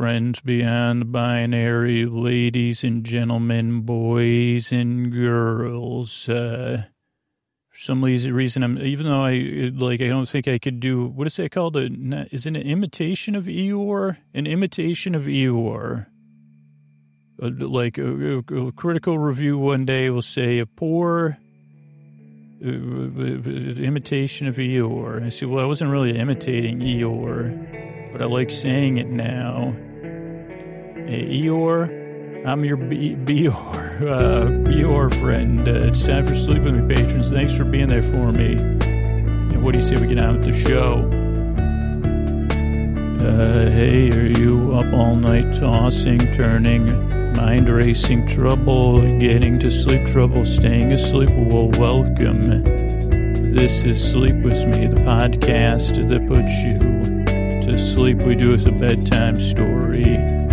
friends beyond the binary, ladies and gentlemen, boys and girls. Uh, for some reason, I'm even though I like, I don't think I could do what is that called? A, is it an imitation of Eeyore? An imitation of Eeyore. Uh, like a, a, critical review one day will say a poor uh, imitation of Eeyore. I said, well, I wasn't really imitating Eeyore, but I like saying it now. Hey, Eeyore, I'm your B- Eeyore, uh, friend. Uh, it's time for Sleep With Me patrons. Thanks for being there for me. And what do you say we get on with the show? Uh, hey, are you up all night tossing, turning, mind racing, trouble getting to sleep, trouble staying asleep? Well, welcome. This is Sleep With Me, the podcast that puts you to sleep. We do it with a bedtime story.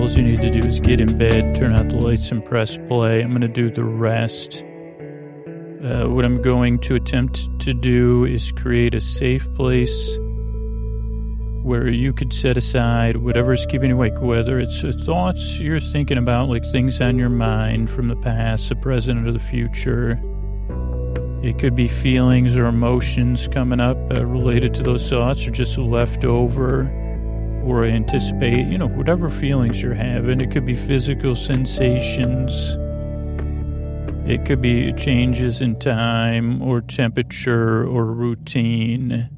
All you need to do is get in bed, turn out the lights, and press play. I'm going to do the rest. Uh, what I'm going to attempt to do is create a safe place where you could set aside whatever is keeping you awake, whether it's thoughts you're thinking about, like things on your mind from the past, the present, or the future. It could be feelings or emotions coming up uh, related to those thoughts, or just left over, or anticipate, you know, whatever feelings you're having. It could be physical sensations. It could be changes in time or temperature or routine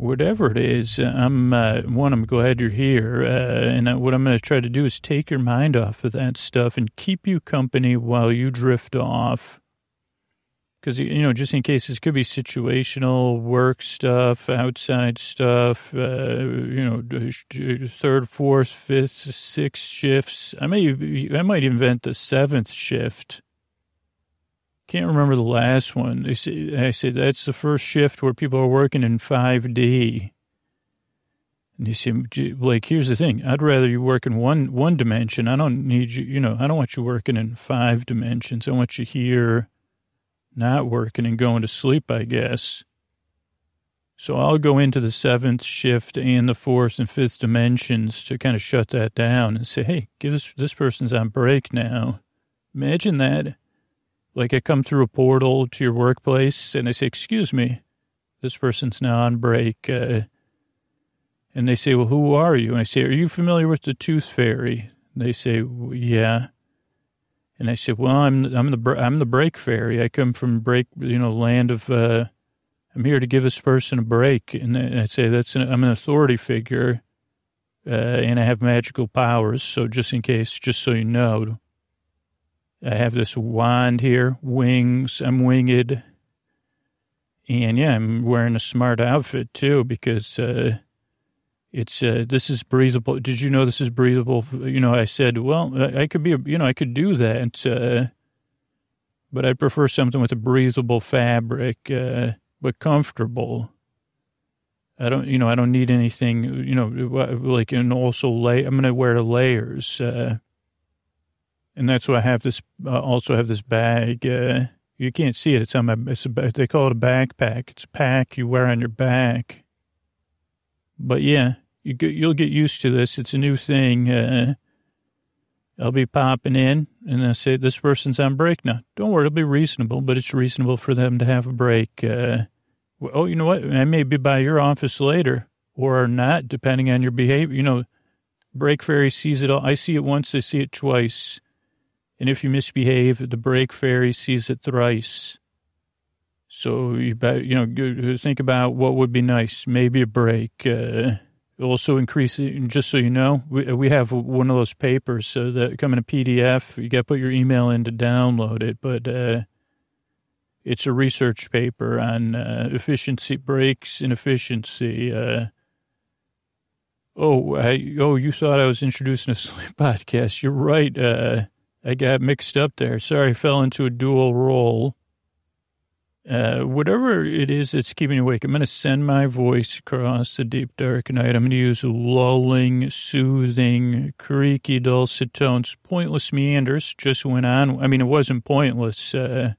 whatever it is, I'm uh, one. I'm glad you're here, uh, and what I'm going to try to do is take your mind off of that stuff and keep you company while you drift off. Because you know, just in case this could be situational work stuff, outside stuff, uh, you know, third, fourth, fifth, sixth shifts. I may, I might invent the seventh shift can't remember the last one. They say, I said, that's the first shift where people are working in 5D. And he said, like, here's the thing. I'd rather you work in one, one dimension. I don't need you, you know, I don't want you working in five dimensions. I want you here not working and going to sleep, I guess. So I'll go into the seventh shift and the fourth and fifth dimensions to kind of shut that down and say, hey, give this, this person's on break now. Imagine that. Like I come through a portal to your workplace and I say, excuse me, this person's now on break. Uh, and they say, well, who are you? And I say, are you familiar with the tooth fairy? And they say, yeah. And I said, well, I'm, I'm the, I'm the break fairy. I come from break, you know, land of, uh, I'm here to give this person a break. And I say, that's an, I'm an authority figure, uh, and I have magical powers. So just in case, just so you know, I have this wand here, wings. I'm winged. And yeah, I'm wearing a smart outfit too because uh, it's uh, this is breathable. Did you know this is breathable? You know, I said, well, I could be, you know, I could do that, uh, but I prefer something with a breathable fabric, uh, but comfortable. I don't, you know, I don't need anything, you know, like, and also lay. I'm going to wear the layers. Uh, and that's why I have this. Uh, also have this bag. Uh, you can't see it. It's on my. It's a, they call it a backpack. It's a pack you wear on your back. But yeah, you get, you'll get used to this. It's a new thing. Uh, I'll be popping in and I say this person's on break now. Don't worry, it'll be reasonable, but it's reasonable for them to have a break. Uh, oh, you know what? I may be by your office later or not, depending on your behavior. You know, break fairy sees it all. I see it once. I see it twice. And if you misbehave, the break fairy sees it thrice. So you bet, you know, think about what would be nice. Maybe a break. Uh, also increase it. Just so you know, we, we have one of those papers so that come in a PDF. You got to put your email in to download it, but, uh, it's a research paper on uh, efficiency breaks and efficiency. Uh, oh, I, oh, you thought I was introducing a sleep podcast. You're right. Uh, I got mixed up there. Sorry, I fell into a dual role. Uh, whatever it is that's keeping you awake, I'm going to send my voice across the deep dark night. I'm going to use lulling, soothing, creaky, dulcet tones. Pointless meanders just went on. I mean, it wasn't pointless. Uh,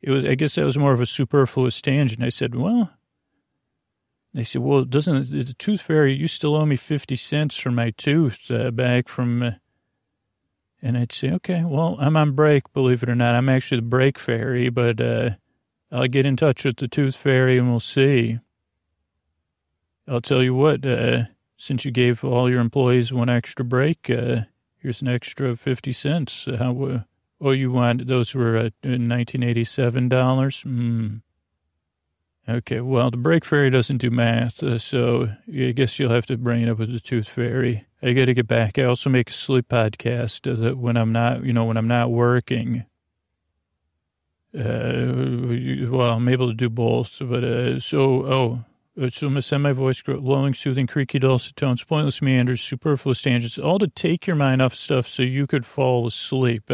it was, I guess that was more of a superfluous tangent. I said, well, They said, well, doesn't the tooth fairy, you still owe me 50 cents for my tooth uh, back from, uh, and I'd say, okay, well, I'm on break, believe it or not. I'm actually the break fairy, but uh, I'll get in touch with the tooth fairy and we'll see. I'll tell you what, uh, since you gave all your employees one extra break, uh, here's an extra 50 cents. Uh, how, oh, you want, those were uh, $1987? Mm. Okay, well, the break fairy doesn't do math, uh, so I guess you'll have to bring it up with the tooth fairy. I got to get back. I also make a sleep podcast uh, that when I'm not, you know, when I'm not working. Uh, well, I'm able to do both, but uh, so oh, uh, so I'm gonna send my voice lulling, soothing, creaky, dulcet tones, pointless meanders, superfluous tangents, all to take your mind off stuff so you could fall asleep.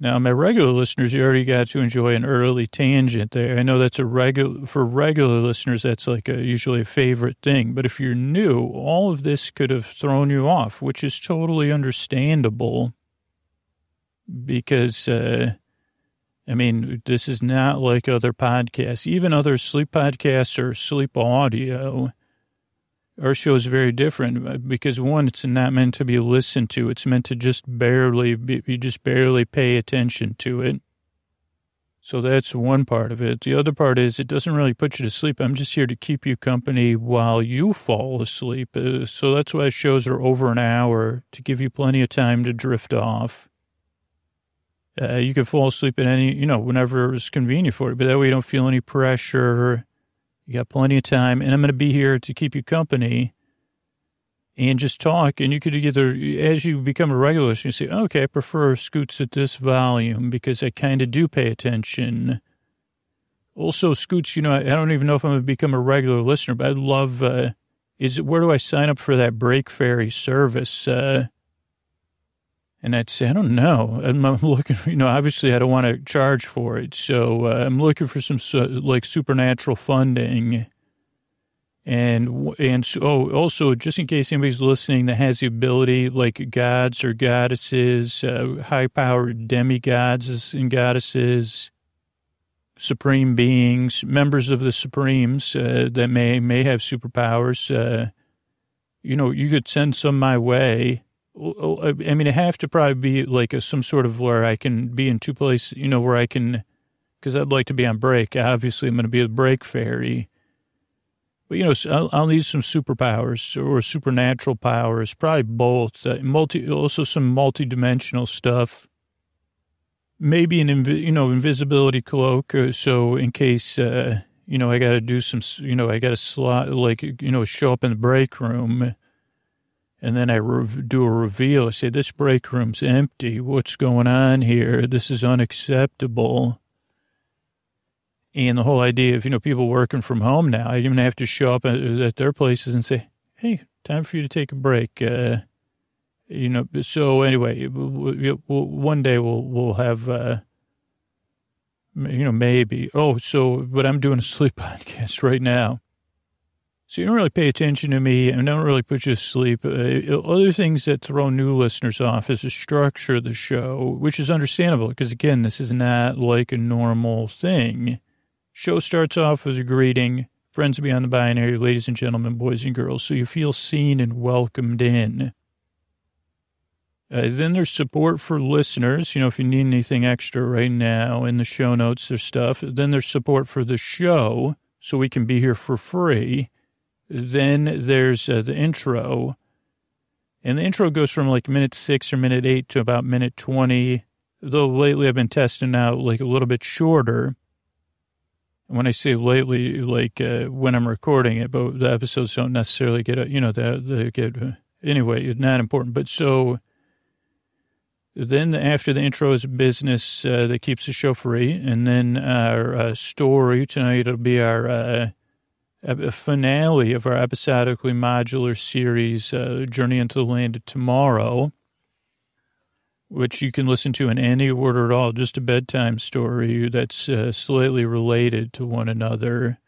Now, my regular listeners, you already got to enjoy an early tangent there. I know that's a regular, for regular listeners, that's like a, usually a favorite thing. But if you're new, all of this could have thrown you off, which is totally understandable because, uh, I mean, this is not like other podcasts, even other sleep podcasts or sleep audio our show is very different uh, because one, it's not meant to be listened to. It's meant to just barely, be, you just barely pay attention to it. So that's one part of it. The other part is it doesn't really put you to sleep. I'm just here to keep you company while you fall asleep. Uh, so that's why shows are over an hour to give you plenty of time to drift off. Uh, you can fall asleep at any, you know, whenever it's convenient for you, but that way you don't feel any pressure you got plenty of time, and I'm going to be here to keep you company and just talk. And you could either, as you become a regular you say, okay, I prefer Scoots at this volume because I kind of do pay attention. Also, Scoots, you know, I don't even know if I'm going to become a regular listener, but I'd love, uh, is where do I sign up for that break fairy service? Uh, and I'd say, I don't know. I'm, I'm looking, you know, obviously I don't want to charge for it. So uh, I'm looking for some like supernatural funding. And, and so, oh, also, just in case anybody's listening that has the ability, like gods or goddesses, uh, high powered demigods and goddesses, supreme beings, members of the supremes uh, that may, may have superpowers, uh, you know, you could send some my way I mean, I have to probably be like some sort of where I can be in two places, you know, where I can, because I'd like to be on break. Obviously, I'm going to be a break fairy. But, you know, I'll, I'll need some superpowers or supernatural powers, probably both. Uh, multi, also some multi-dimensional stuff. Maybe an, invi- you know, invisibility cloak. Uh, so in case, uh, you know, I got to do some, you know, I got to slot, like, you know, show up in the break room and then I re- do a reveal. I say, this break room's empty. What's going on here? This is unacceptable. And the whole idea of, you know, people working from home now, I even have to show up at, their places and say, hey, time for you to take a break. Uh, you know, so anyway, one day we'll, we'll have, uh, you know, maybe. Oh, so, but I'm doing a sleep podcast right now. So you don't really pay attention to me and don't really put you to sleep. Uh, other things that throw new listeners off is the structure of the show, which is understandable because, again, this is not like a normal thing. Show starts off with a greeting, friends beyond the binary, ladies and gentlemen, boys and girls, so you feel seen and welcomed in. Uh, then there's support for listeners. You know, if you need anything extra right now in the show notes, there's stuff. Then there's support for the show, so we can be here for free. Then there's uh, the intro. And the intro goes from like minute six or minute eight to about minute 20. Though lately I've been testing out like a little bit shorter. When I say lately, like uh, when I'm recording it, but the episodes don't necessarily get, you know, they, they get, uh, anyway, it's not important. But so then after the intro is business uh, that keeps the show free. And then our uh, story tonight, it'll be our uh, a finale of our episodically modular series, uh, Journey into the Land of Tomorrow, which you can listen to in any order at all, just a bedtime story that's uh, slightly related to one another.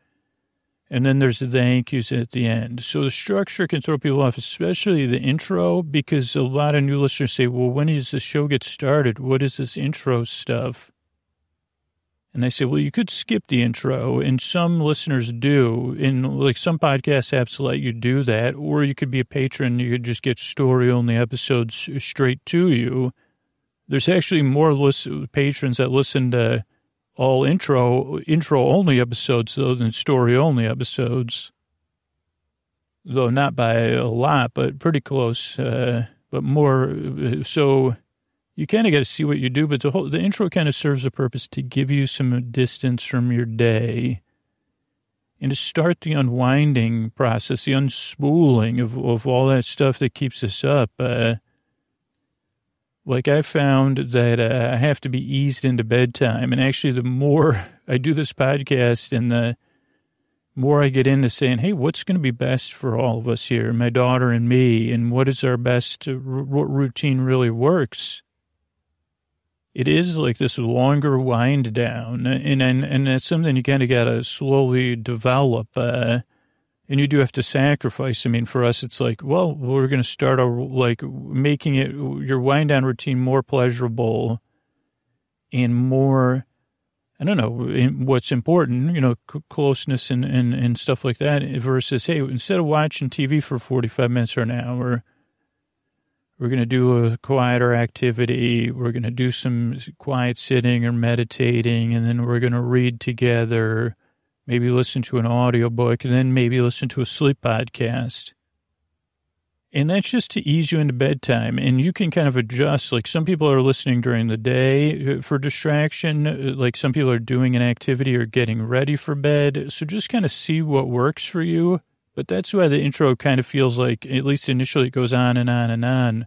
And then there's the thank yous at the end. So the structure can throw people off, especially the intro, because a lot of new listeners say, well, when does the show get started? What is this intro stuff? And I say, well, you could skip the intro, and some listeners do. In like some podcast apps let you do that, or you could be a patron. You could just get story only episodes straight to you. There's actually more list- patrons that listen to all intro intro only episodes though than story only episodes. Though not by a lot, but pretty close. Uh, but more so you kind of got to see what you do, but the whole the intro kind of serves a purpose to give you some distance from your day and to start the unwinding process, the unspooling of, of all that stuff that keeps us up. Uh, like I found that uh, I have to be eased into bedtime. And actually, the more I do this podcast and the more I get into saying, hey, what's going to be best for all of us here, my daughter and me, and what is our best, what routine really works, it is like this longer wind down. And, and, and that's something you kind of got to slowly develop. Uh, and you do have to sacrifice. I mean, for us, it's like, well, we're going to start our, like making it your wind down routine more pleasurable and more, I don't know, what's important, you know, closeness and, and, and stuff like that versus, hey, instead of watching TV for 45 minutes or an hour, we're going to do a quieter activity. We're going to do some quiet sitting or meditating, and then we're going to read together maybe listen to an audiobook, and then maybe listen to a sleep podcast. And that's just to ease you into bedtime. And you can kind of adjust. Like some people are listening during the day uh, for distraction. Uh, like some people are doing an activity or getting ready for bed. So just kind of see what works for you. But that's why the intro kind of feels like, at least initially, it goes on and on and on,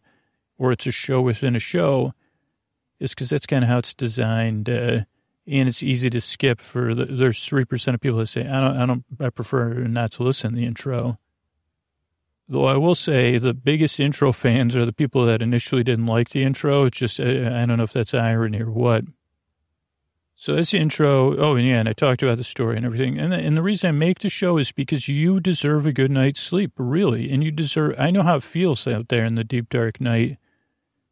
or it's a show within a show, is because that's kind of how it's designed. Uh, and it's easy to skip for the, there's 3% of people that say, I don't, I don't, I prefer not to listen to the intro. Though I will say the biggest intro fans are the people that initially didn't like the intro. It's just, I, I don't know if that's irony or what. So that's the intro. Oh, and yeah, and I talked about the story and everything. And the, and the reason I make the show is because you deserve a good night's sleep, really. And you deserve, I know how it feels out there in the deep, dark night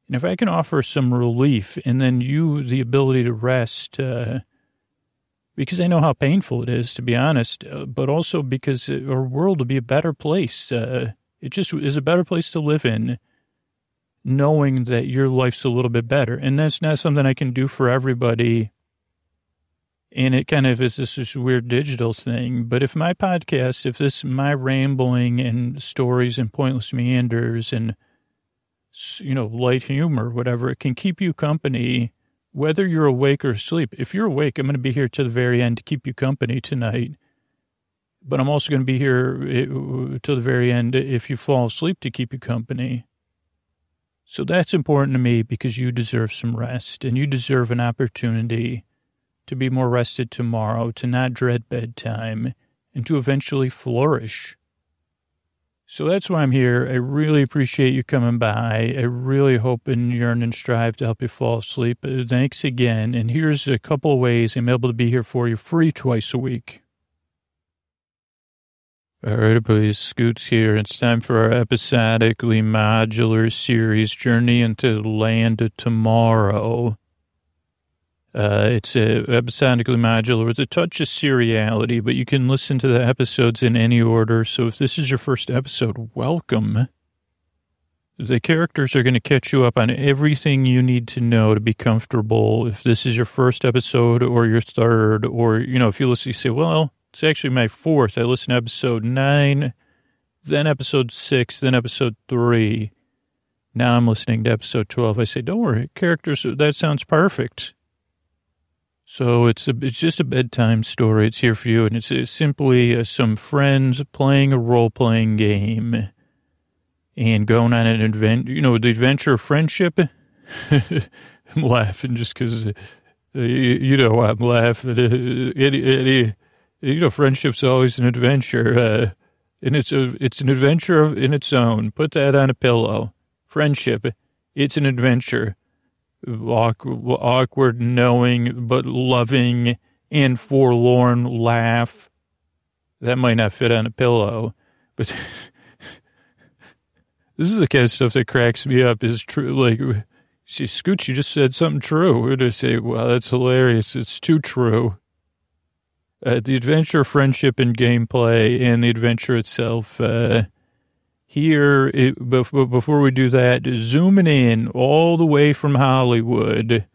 and if I can offer some relief and then you the ability to rest, uh, because I know how painful it is, to be honest, uh, but also because our world will be a better place. Uh, it just is a better place to live in, knowing that your life's a little bit better. And that's not something I can do for everybody. And it kind of is this, this weird digital thing. But if my podcast, if this, my rambling and stories and pointless meanders and you know, light humor, whatever. It can keep you company, whether you're awake or asleep. If you're awake, I'm going to be here to the very end to keep you company tonight. But I'm also going to be here eh, to the very end if you fall asleep to keep you company. So that's important to me because you deserve some rest and you deserve an opportunity to be more rested tomorrow, to not dread bedtime, and to eventually flourish. So that's why I'm here. I really appreciate you coming by. I really hope and yearn and strive to help you fall asleep. Uh, thanks again. And here's a couple ways I'm able to be here for you free twice a week. All right, please, Scoots here. It's time for our episodically modular series, Journey into the Land of Tomorrow. Uh, it's a episodically modular with a touch of seriality, but you can listen to the episodes in any order. So if this is your first episode, welcome. The characters are going to catch you up on everything you need to know to be comfortable. If this is your first episode or your third, or, you know, if you listen, you say, well, it's actually my fourth. I listened to episode nine, then episode six, then episode three. Now I'm listening to episode 12. I say, don't worry, characters, that sounds perfect. So it's a, it's just a bedtime story. It's here for you, and it's, it's simply uh, some friends playing a role playing game and going on an adventure. You know, the adventure of friendship. I'm laughing just because uh, you, you, know I'm laughing. Uh, you know, friendship's always an adventure, uh, and it's a it's an adventure of, in its own. Put that on a pillow. Friendship, it's an adventure awkward, knowing, but loving and forlorn laugh. That might not fit on a pillow, but this is the kind of stuff that cracks me up is true. Like, She, Scooch, you just said something true. And I say, well, that's hilarious. It's too true. Uh, the adventure, friendship, and gameplay, and the adventure itself. Uh, here, it, before we do that, zooming in all the way from Hollywood.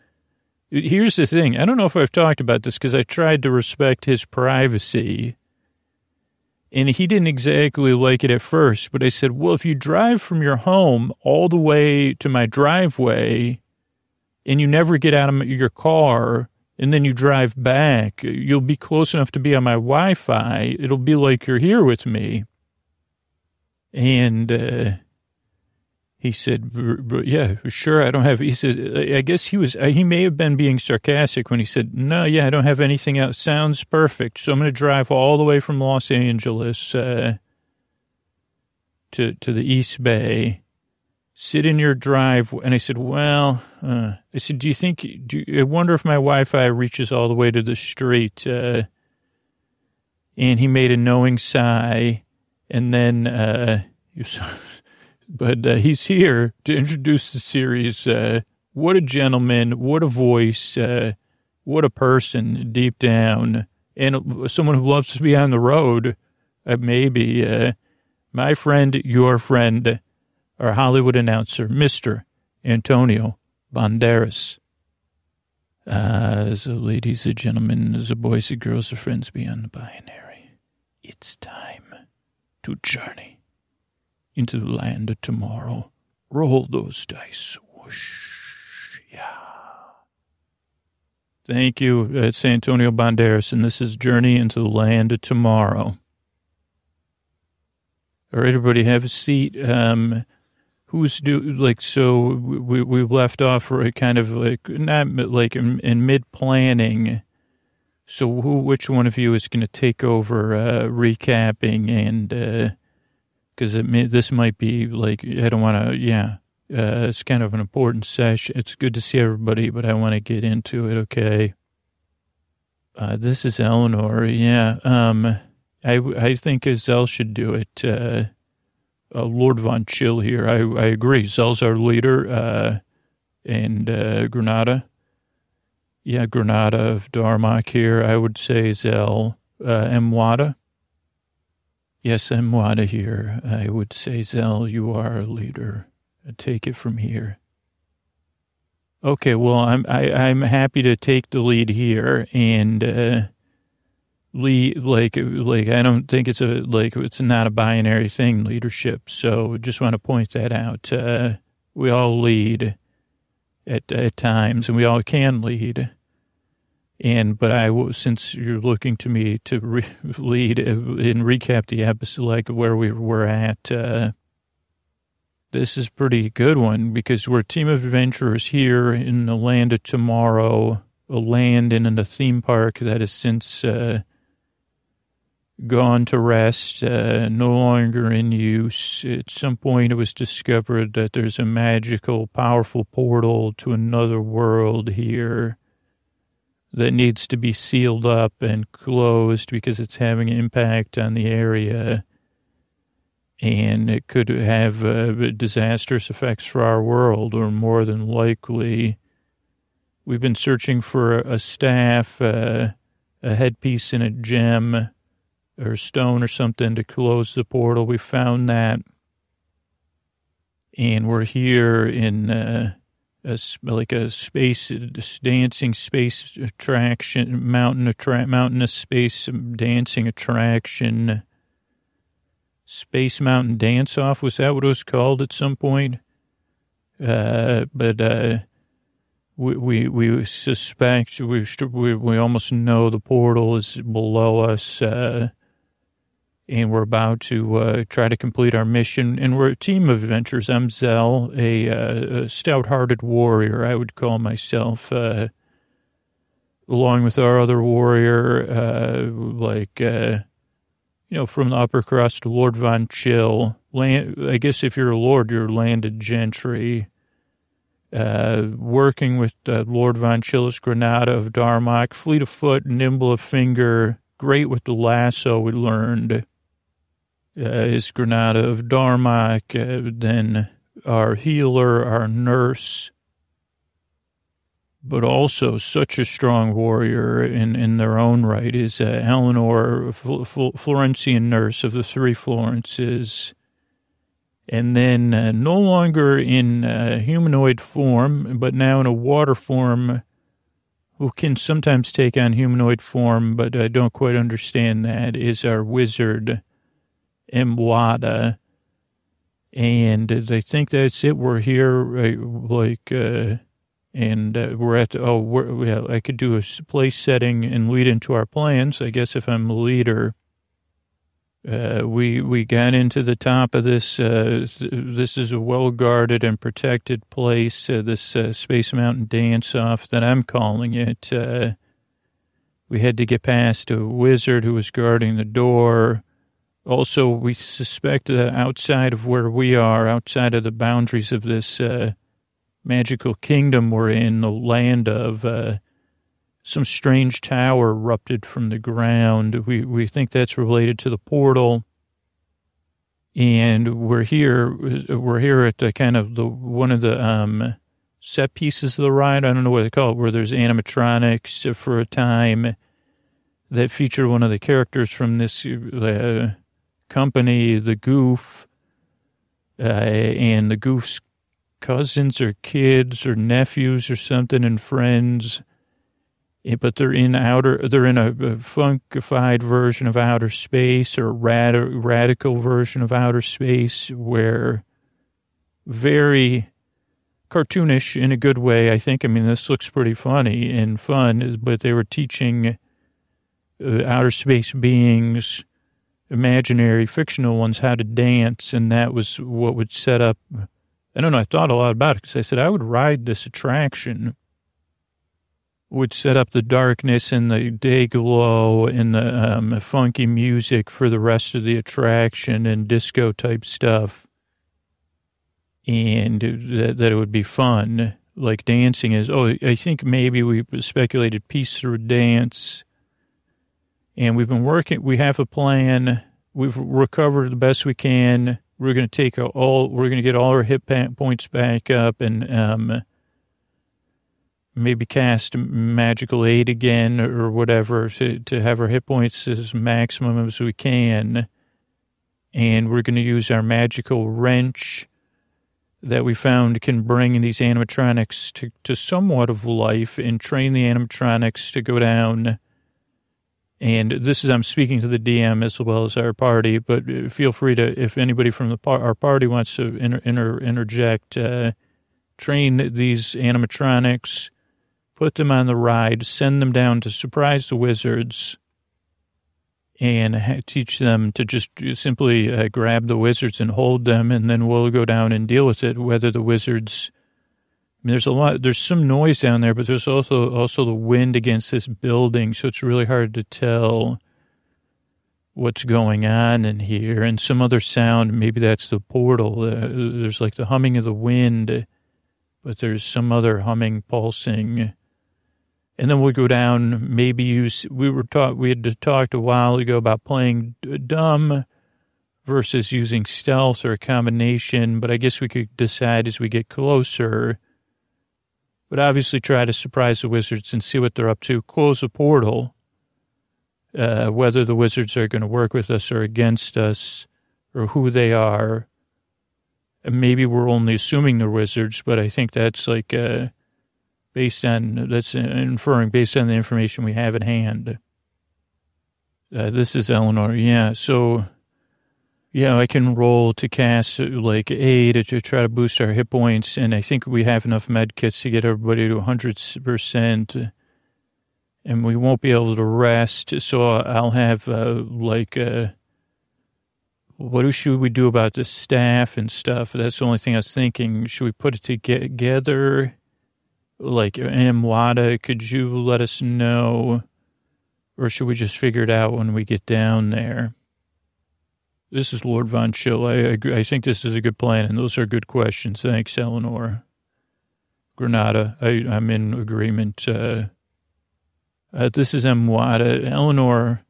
Here's the thing. I don't know if I've talked about this because I tried to respect his privacy. And he didn't exactly like it at first, but I said, well, if you drive from your home all the way to my driveway and you never get out of your car and then you drive back, you'll be close enough to be on my Wi Fi. It'll be like you're here with me. And, uh, he said, yeah, sure, I don't have, he said, I guess he was, he may have been being sarcastic when he said, no, yeah, I don't have anything else. Sounds perfect. So I'm going to drive all the way from Los Angeles, uh, to, to the East Bay, sit in your drive. And I said, well, uh, I said, do you think, do you, I wonder if my Wi-Fi reaches all the way to the street? Uh, and he made a knowing sigh. And then, uh, you saw, but uh, he's here to introduce the series. Uh, what a gentleman, what a voice, uh, what a person deep down, and someone who loves to be on the road. Uh, maybe uh, my friend, your friend, our Hollywood announcer, Mister Antonio Banderas. Uh, so, ladies and gentlemen, the boys and girls, the friends beyond the binary, it's time to journey into the land of tomorrow. Roll those dice. Whoosh. Yeah. Thank you. It's Antonio Banderas, and this is Journey into the Land of Tomorrow. All right, everybody, have a seat. Um, who's do like so? We we left off right, kind of like not like in, in mid planning. So who, which one of you is going to take over uh, recapping and uh, because this might be like I don't want to. Yeah, uh, it's kind of an important session. It's good to see everybody, but I want to get into it. Okay. Uh, this is Eleanor. Yeah. Um, I I think Zell should do it. Uh, uh, Lord Von Chill here. I I agree. Zell's our leader. Uh, and uh, Granada. Yeah, Granada of Darmok here. I would say Zell. Uh, Mwada. Yes, I'm here. I would say, Zell, you are a leader. Take it from here. Okay, well, I'm I, am i am happy to take the lead here, and uh, lead like like I don't think it's a like it's not a binary thing leadership. So just want to point that out. Uh, we all lead at at times, and we all can lead. And but I since you're looking to me to re- lead and recap the episode, like where we were at, uh, this is pretty good one because we're a team of adventurers here in the land of tomorrow, a land and in a theme park that has since uh, gone to rest, uh, no longer in use. At some point, it was discovered that there's a magical, powerful portal to another world here that needs to be sealed up and closed because it's having an impact on the area and it could have uh, disastrous effects for our world or more than likely we've been searching for a staff uh, a headpiece and a gem or stone or something to close the portal we found that and we're here in uh, a, like a space dancing space attraction, mountain attract, mountainous space dancing attraction. Space Mountain Dance Off was that what it was called at some point? Uh, but uh, we, we we suspect we we we almost know the portal is below us. Uh, and we're about to uh, try to complete our mission. And we're a team of adventurers. I'm Zell, a, uh, a stout-hearted warrior, I would call myself, uh, along with our other warrior, uh, like, uh, you know, from the upper crust, Lord Von Chill. Land, I guess if you're a lord, you're landed gentry. Uh, working with Lord Von Chillis Granada of Darmok, fleet of foot, nimble of finger, great with the lasso, we learned uh, is Granada of Darmok, uh, then our healer, our nurse, but also such a strong warrior in, in their own right is uh, Eleanor, Fl- Fl- Florentian nurse of the three Florences. And then uh, no longer in uh, humanoid form, but now in a water form, who can sometimes take on humanoid form, but I don't quite understand that, is our wizard, Mwada. And I think that's it. We're here, uh, like, uh, and uh, we're at oh we're, yeah, I could do a place setting and lead into our plans. I guess if I'm the leader, uh, we we got into the top of this. Uh, this is a well guarded and protected place. Uh, this uh, Space Mountain dance off that I'm calling it. Uh, we had to get past a wizard who was guarding the door. Also, we suspect that outside of where we are, outside of the boundaries of this magical kingdom we're in, the land of uh, some strange tower erupted from the ground. We we think that's related to the portal. And we're here. We're here at the kind of the one of the um, set pieces of the ride. I don't know what they call it, where there's animatronics for a time that feature one of the characters from this uh, company, the Goof, uh, and the Goof's cousins or kids or nephews or something and friends, eh, but they're in outer, they're in a, funkified version of outer space or rad, radical version of outer space where very cartoonish in a good way. I think, I mean, this looks pretty funny and fun, but they were teaching uh, outer space beings, imaginary, fictional ones, how to dance. And that was what would set up I don't know. I thought a lot about it because I said I would ride this attraction, would set up the darkness and the day glow and the um, funky music for the rest of the attraction and disco type stuff. And that, that it would be fun. Like dancing is, oh, I think maybe we speculated peace through dance. And we've been working, we have a plan. We've recovered the best we can we're going to take all, we're going to get all our hit points back up and um, maybe cast magical aid again or whatever to, to have our hit points as maximum as we can. And we're going to use our magical wrench that we found can bring these animatronics to, to somewhat of life and train the animatronics to go down and this is, I'm speaking to the DM as well as our party, but feel free to, if anybody from the par- our party wants to inter- inter- interject, uh, train these animatronics, put them on the ride, send them down to surprise the wizards, and teach them to just simply uh, grab the wizards and hold them, and then we'll go down and deal with it, whether the wizards there's a lot, there's some noise down there, but there's also, also the wind against this building. So it's really hard to tell what's going on in here and some other sound. Maybe that's the portal. Uh, there's like the humming of the wind, but there's some other humming, pulsing. And then we'll go down, maybe use, we were taught, we had talked a while ago about playing dumb versus using stealth or a combination, but I guess we could decide as we get closer but obviously try to surprise the Wizards and see what they're up to. Close the portal. Uh, whether the Wizards are going to work with us or against us, or who they are. Maybe we're only assuming they're Wizards, but I think that's like uh, based on that's inferring based on the information we have at hand. Uh, this is Eleanor. Yeah, so yeah, I can roll to cast like aid to try to boost our hit points, and I think we have enough med kits to get everybody to 100%, and we won't be able to rest. So I'll have uh, like, uh, what should we do about the staff and stuff? That's the only thing I was thinking. Should we put it together? Like, Amwada, could you let us know? Or should we just figure it out when we get down there? This is Lord Von Chill. I. I think this is a good plan, and those are good questions. Thanks, Eleanor. Granada, I, I'm in agreement. Uh, uh, this is Mwada. Eleanor,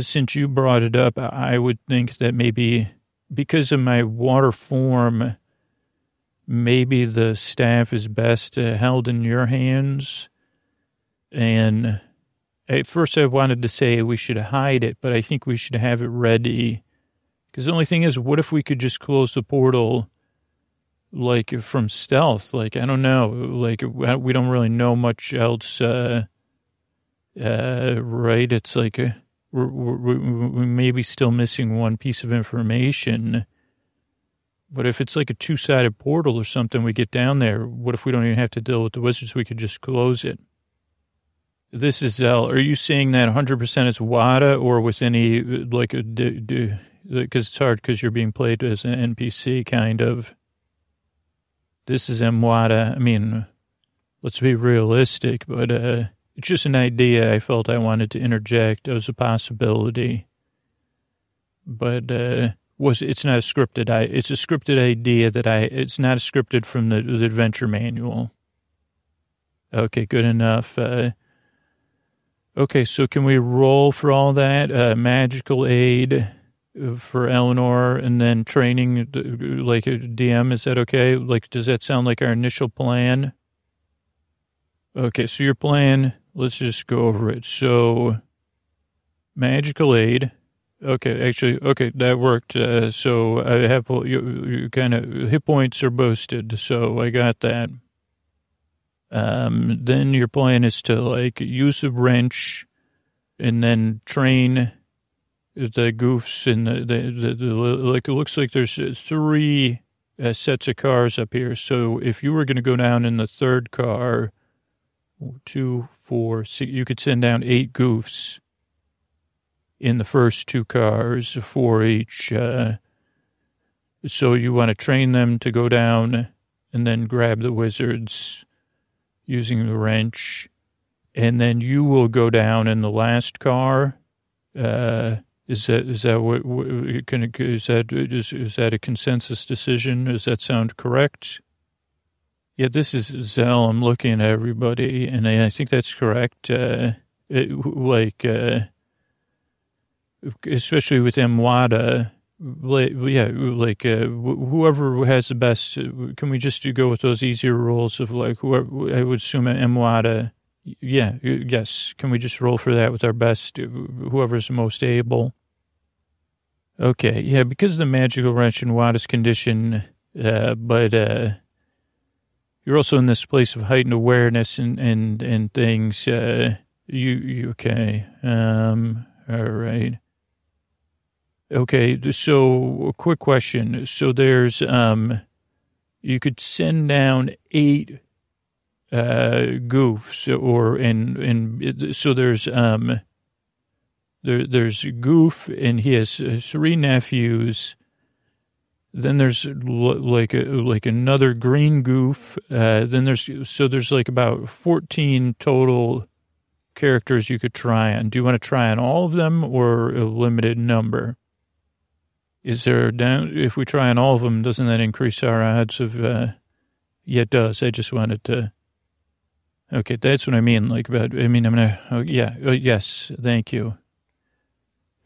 since you brought it up, I would think that maybe because of my water form, maybe the staff is best uh, held in your hands. And at first, I wanted to say we should hide it, but I think we should have it ready. Because the only thing is, what if we could just close the portal, like from stealth? Like, I don't know. Like, we don't really know much else, uh, uh, right? It's like uh, we're, we're, we may be still missing one piece of information but if it's like a two sided portal or something, we get down there. What if we don't even have to deal with the wizards? We could just close it. This is Zell. Are you saying that 100% is Wada or with any, like, a, because it's hard because you're being played as an NPC kind of. This is Mwada. I mean, let's be realistic, but uh, it's just an idea I felt I wanted to interject as a possibility. But, uh, was it's not a scripted I it's a scripted idea that I it's not scripted from the, the adventure manual. Okay, good enough. Uh, okay, so can we roll for all that? Uh, magical aid for Eleanor and then training uh, like a DM. Is that okay? Like, does that sound like our initial plan? Okay, so your plan, let's just go over it. So, magical aid Okay, actually, okay, that worked. Uh, so I have you, you kind of hit points are boosted, so I got that. Um, then your plan is to like use a wrench, and then train the goofs and the, the, the, like. It looks like there's three uh, sets of cars up here. So if you were going to go down in the third car, two, four, six, you could send down eight goofs in the first two cars four each. Uh, so you want to train them to go down and then grab the wizards using the wrench. And then you will go down in the last car. Uh, is that is that what, can is that is, is that a consensus decision? Does that sound correct? Yeah, this is Zell. I'm looking at everybody, and I, I think that's correct. Uh, it, like, uh, especially with Mwada, like, yeah, like uh, whoever has the best. Can we just go with those easier rules of like whoever? I would assume Mwada. Yeah, yes. Can we just roll for that with our best? Whoever's most able. Okay, yeah, because the magical wrench in Mwada's condition, uh, but uh, you're also in this place of heightened awareness and and and things. Uh, you, you okay? Um, all right. Okay, so a quick question. So there's um, you could send down eight uh goofs, or in in so there's um, there there's Goof, and he has three nephews. Then there's like a, like another green goof. Uh, then there's so there's like about fourteen total characters you could try on. Do you want to try on all of them or a limited number? Is there down, if we try on all of them, doesn't that increase our odds of, uh, yeah, it does. I just wanted to, okay, that's what I mean. Like, about, I mean, I'm to, oh, yeah, oh, yes, thank you.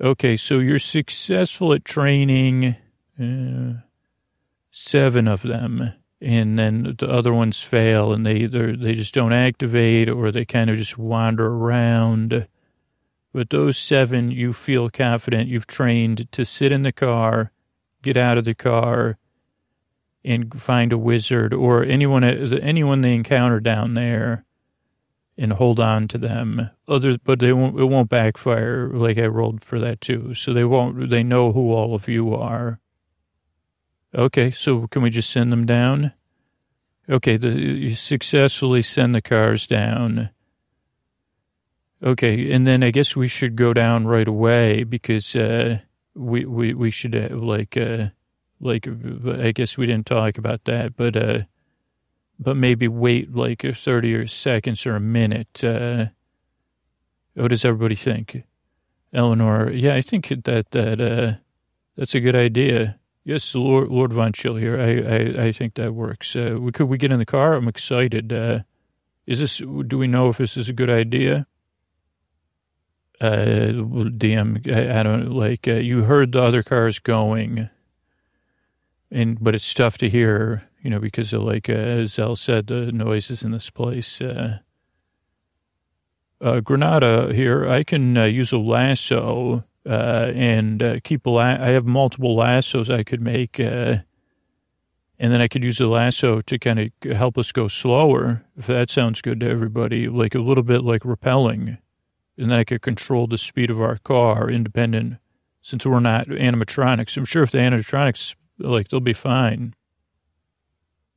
Okay, so you're successful at training uh, seven of them, and then the other ones fail, and they they just don't activate, or they kind of just wander around. But those seven, you feel confident you've trained to sit in the car, get out of the car, and find a wizard or anyone anyone they encounter down there, and hold on to them. Others, but they won't. It won't backfire. Like I rolled for that too, so they won't. They know who all of you are. Okay, so can we just send them down? Okay, the, you successfully send the cars down. Okay, and then I guess we should go down right away because uh, we we we should uh, like uh, like I guess we didn't talk about that, but uh, but maybe wait like thirty or seconds or a minute. Uh, what does everybody think? Eleanor, yeah, I think that that uh, that's a good idea. Yes, Lord Lord Von Chill here. I I, I think that works. Uh, we, could we get in the car? I'm excited. Uh, is this? Do we know if this is a good idea? uh, DM, I, I don't like, uh, you heard the other cars going and, but it's tough to hear. You know, because of like, uh, as Al said, the noises in this place. Uh, uh, Granada here, I can uh, use a lasso uh, and uh, keep a la- I have multiple lassos I could make, uh, and then I could use a lasso to kind of help us go slower, if that sounds good to everybody, like a little bit like rappelling. And then I could control the speed of our car independent, since we're not animatronics. I'm sure if the animatronics, like, they'll be fine.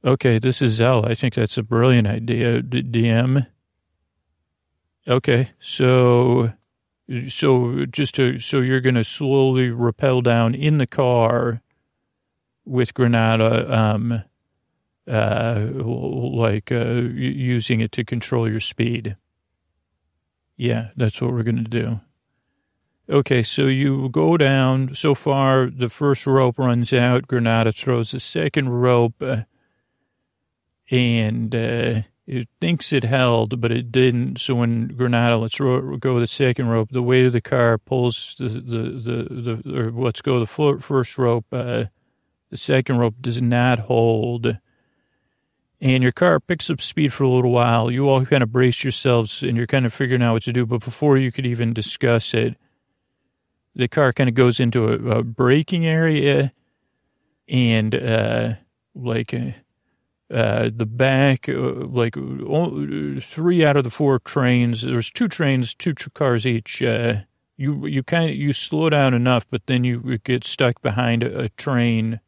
Okay, this is Zell. I think that's a brilliant idea. D- DM. Okay, so so just to so you're going to slowly rappel down in the car with Granada, um, uh, like uh, using it to control your speed. Yeah, that's what we're going to do. Okay, so you go down. So far, the first rope runs out. Granada throws the second rope. Uh, and uh, it thinks it held, but it didn't. So when Granada lets ro- go the second rope, the weight of the car pulls the the the, the or let's go the first rope. Uh, the second rope does not hold, and your car picks up speed for a little while. You all kind of brace yourselves, and you're kind of figuring out what to do. But before you could even discuss it, the car kind of goes into a, a braking area, and uh, like. Uh, uh, the back, uh, like three out of the four trains, there's two trains, two cars each. Uh, you you kind of you slow down enough, but then you get stuck behind a, a train.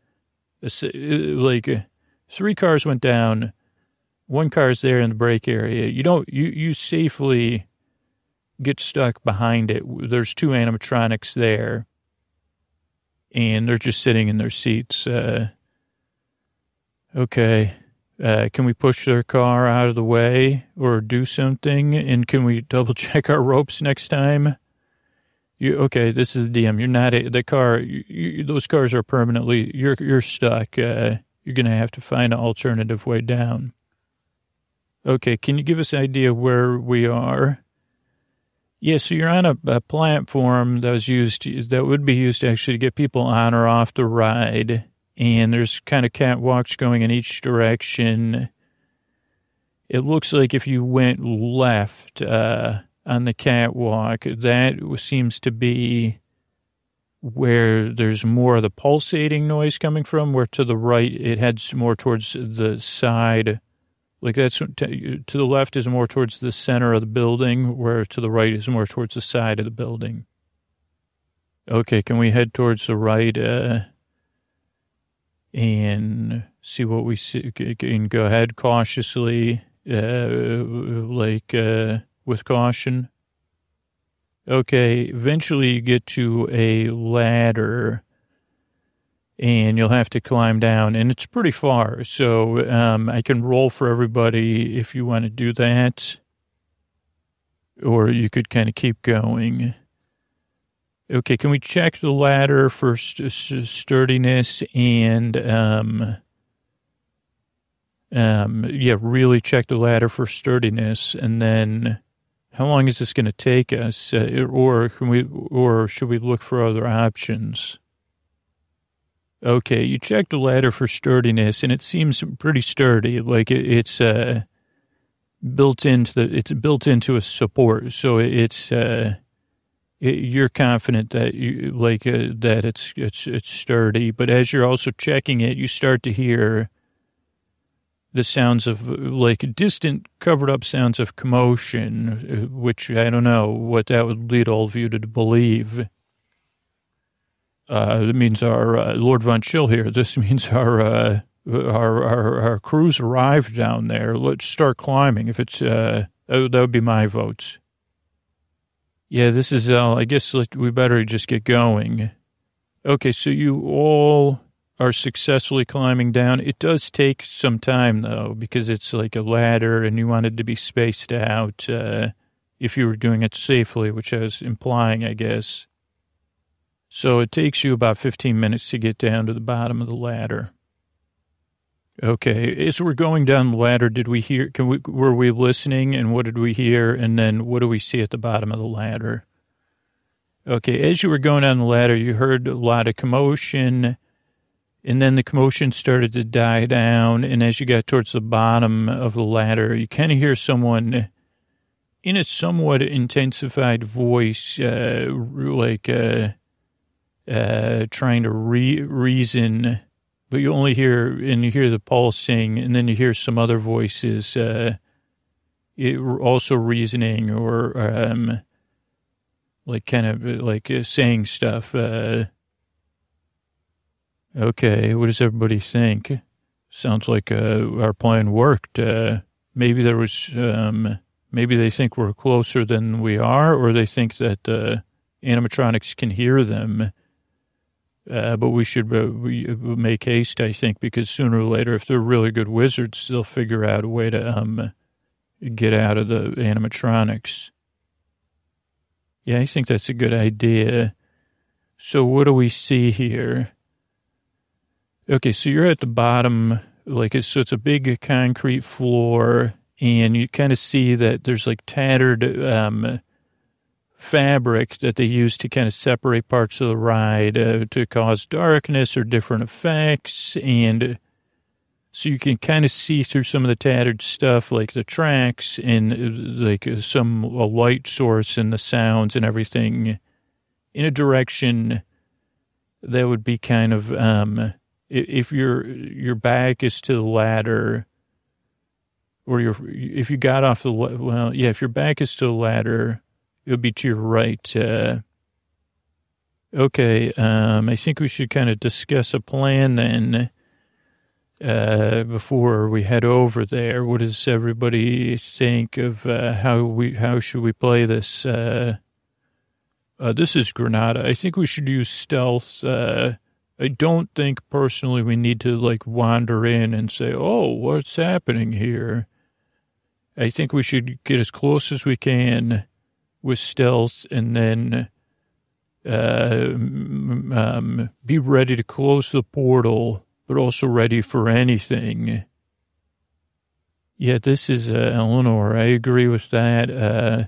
Uh, like uh, three cars went down, one car's there in the brake area. You don't you you safely get stuck behind it. There's two animatronics there, and they're just sitting in their seats. Uh, okay uh, can we push their car out of the way or do something? And can we double check our ropes next time? You okay? This is the DM. You're not a, the car. You, you, those cars are permanently. You're you're stuck. Uh, you're gonna have to find an alternative way down. Okay, can you give us an idea where we are? Yeah, so you're on a, a platform that was used that would be used actually to get people on or off the ride and there's kind of catwalks going in each direction. It looks like if you went left uh, on the catwalk, that seems to be where there's more of the pulsating noise coming from, where to the right it heads more towards the side. Like that's to, to the left is more towards the center of the building, where to the right is more towards the side of the building. Okay, can we head towards the right? Uh, and see what we see and go ahead cautiously, uh, like uh, with caution. Okay, eventually you get to a ladder and you'll have to climb down and it's pretty far. So um, I can roll for everybody if you want to do that. Or you could kind of keep going. Okay, can we check the ladder for st- sturdiness and um, um, yeah, really check the ladder for sturdiness, and then how long is this going to take us, uh, or can we, or should we look for other options? Okay, you check the ladder for sturdiness, and it seems pretty sturdy. Like it, it's uh, built into the, it's built into a support, so it's. Uh, you're confident that you like uh, that it's it's it's sturdy, but as you're also checking it, you start to hear the sounds of like distant covered up sounds of commotion, uh, which I don't know what that would lead all of you to believe. Uh, it means our uh, Lord Von Chill here. This means our, uh, our, our our crews arrived down there. Let's start climbing. If it's uh, that would be my votes. Yeah, this is, uh, I guess we better just get going. Okay, so you all are successfully climbing down. It does take some time, though, because it's like a ladder and you want it to be spaced out uh, if you were doing it safely, which I was implying, I guess. So it takes you about 15 minutes to get down to the bottom of the ladder. Okay. As we're going down the ladder, did we hear, can we, were we listening and what did we hear? And then what do we see at the bottom of the ladder? Okay. As you were going down the ladder, you heard a lot of commotion And then the commotion started to die down. And as you got towards the bottom of the ladder, you kind of hear someone in a somewhat intensified voice, uh, like uh, uh, trying to re- reason, but you only hear, and you hear the pulsing, and then you hear some other voices uh, it, also reasoning or um, like kind of like uh, saying stuff. Uh, okay, what does everybody think? Sounds like uh, our plan worked. Uh, maybe there was, um, maybe they think we're closer than we are, or they think that uh, animatronics can hear them. Uh, but we should uh, we make haste, I think, because sooner or later, if they're really good wizards, they'll figure out a way to um, get out of the animatronics. Yeah, I think that's a good idea. So what do we see here? Okay, so you're at the bottom, like it's, so it's a big concrete floor, and you kind of see that there's like tattered um, fabric that they use to kind of separate parts of the ride uh, to cause darkness or different effects, and so you can kind of see through some of the tattered stuff, like the tracks and uh, like uh, some a light source and the sounds and everything in a direction that would be kind of, um, if your, your back is to the ladder or your, if you got off the, well, yeah, if your back is to the ladder, it would be to your right. Uh, okay. Um, I think we should kind of discuss a plan then uh, before we head over there. What does everybody think of uh, how we how should we play this? Uh, uh this is Granada. I think we should use stealth. Uh, I don't think personally we need to like wander in and say, "Oh, what's happening here?" I think we should get as close as we can with stealth, and then uh, um, be ready to close the portal but also ready for anything. Yeah, this is uh, Eleanor. I agree with that. Uh,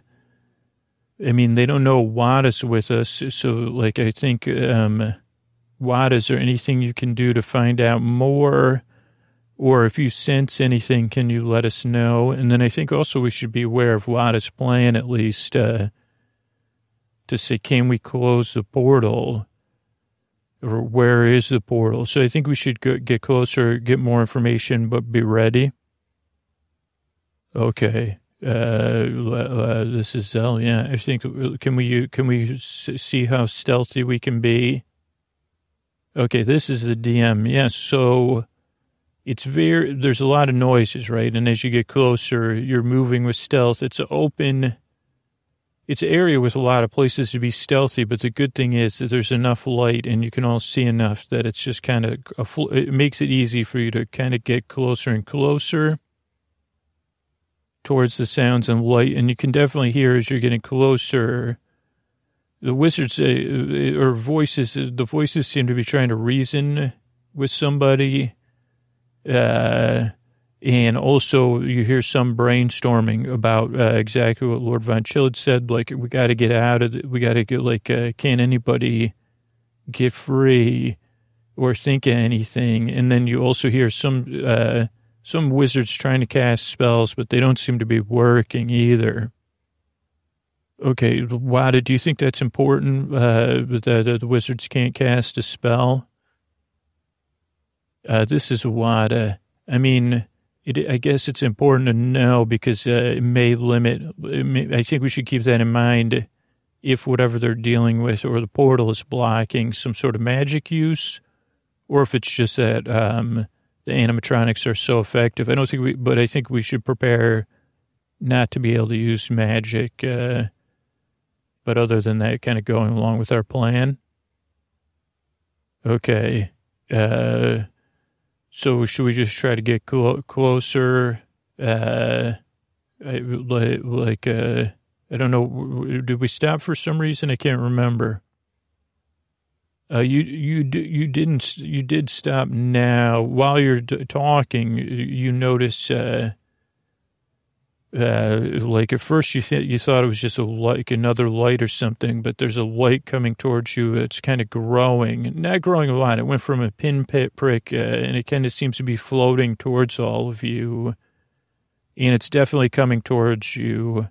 I mean, they don't know what is with us, so like I think, um, what is there anything you can do to find out more? Or if you sense anything, can you let us know? And then I think also we should be aware of Wada's plan at least uh, to say, can we close the portal? or where is the portal? So I think we should go, get closer, get more information, but be ready. Okay. Uh, uh, this is Zell. Yeah, I think can we can we see how stealthy we can be? Okay, this is the DM. Yeah, so it's very there's a lot of noises, right? And as you get closer, you're moving with stealth. It's open it's an area with a lot of places to be stealthy, but the good thing is that there's enough light and you can all see enough that it's just kind of, a, it makes it easy for you to kind of get closer and closer towards the sounds and light. And you can definitely hear as you're getting closer, the wizards uh, or voices, the voices seem to be trying to reason with somebody. Uh, and also, you hear some brainstorming about uh, exactly what Lord Von Chilled said. Like, we got to get out of it. We got to get, like, uh, can anybody get free or think of anything? And then you also hear some, uh, some wizards trying to cast spells, but they don't seem to be working either. Okay, Wada, do you think that's important, uh, that the wizards can't cast a spell? Uh, this is Wada. I mean, it, I guess it's important to know because uh, it may limit. It may, I think we should keep that in mind if whatever they're dealing with or the portal is blocking some sort of magic use, or if it's just that um, the animatronics are so effective. I don't think we, but I think we should prepare not to be able to use magic. Uh, but other than that, kind of going along with our plan. Okay. Uh, so should we just try to get clo- closer? Uh, like, like uh, I don't know. Did we stop for some reason? I can't remember. Uh, you you you didn't you did stop now while you're talking. You notice uh, uh, like at first you th- you thought it was just a like another light or something, but there's a light coming towards you. It's kind of growing, not growing a lot. It went from a pin prick, uh, and it kind of seems to be floating towards all of you, and it's definitely coming towards you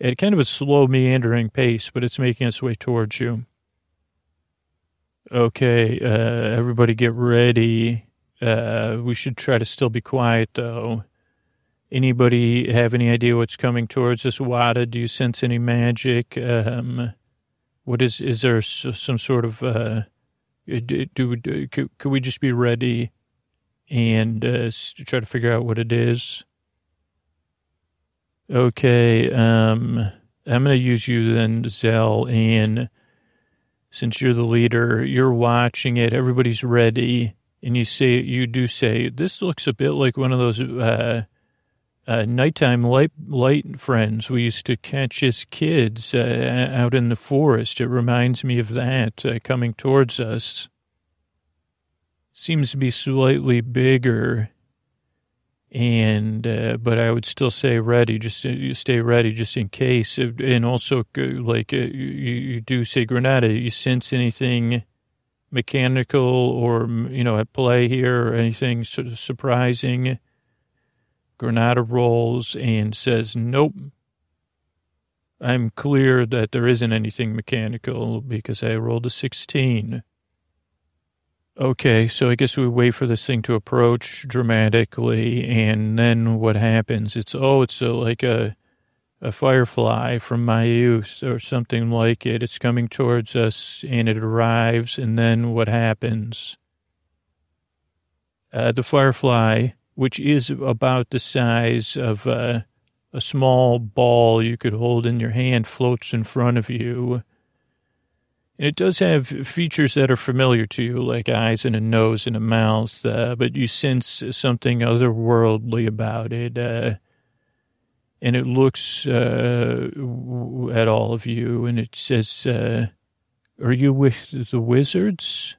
at kind of a slow meandering pace, but it's making its way towards you. Okay, uh, everybody get ready. Uh, we should try to still be quiet though. Anybody have any idea what's coming towards us? Wada, do you sense any magic? Um, what is, is there some sort of, uh, do, do, do could, could we just be ready and, uh, try to figure out what it is? Okay, um, I'm going to use you then, Zell, and since you're the leader, you're watching it, everybody's ready, and you say, you do say, this looks a bit like one of those, uh, uh, nighttime light, light friends we used to catch as kids uh, out in the forest. It reminds me of that uh, coming towards us. Seems to be slightly bigger, and uh, but I would still say ready. Just uh, stay ready, just in case. And also, uh, like you, you do say, Granada. You sense anything? mechanical or you know at play here or anything sort of surprising Granada rolls and says, Nope. I'm clear that there isn't anything mechanical because I rolled a 16. Okay, so I guess we wait for this thing to approach dramatically, and then what happens? It's, oh, it's a, like a, a firefly from my youth or something like it. It's coming towards us, and it arrives, and then what happens? Uh, the firefly which is about the size of a, a small ball you could hold in your hand, floats in front of you. And it does have features that are familiar to you, like eyes and a nose and a mouth, uh, but you sense something otherworldly about it. Uh, and it looks uh, at all of you and it says, uh, Are you with the wizards?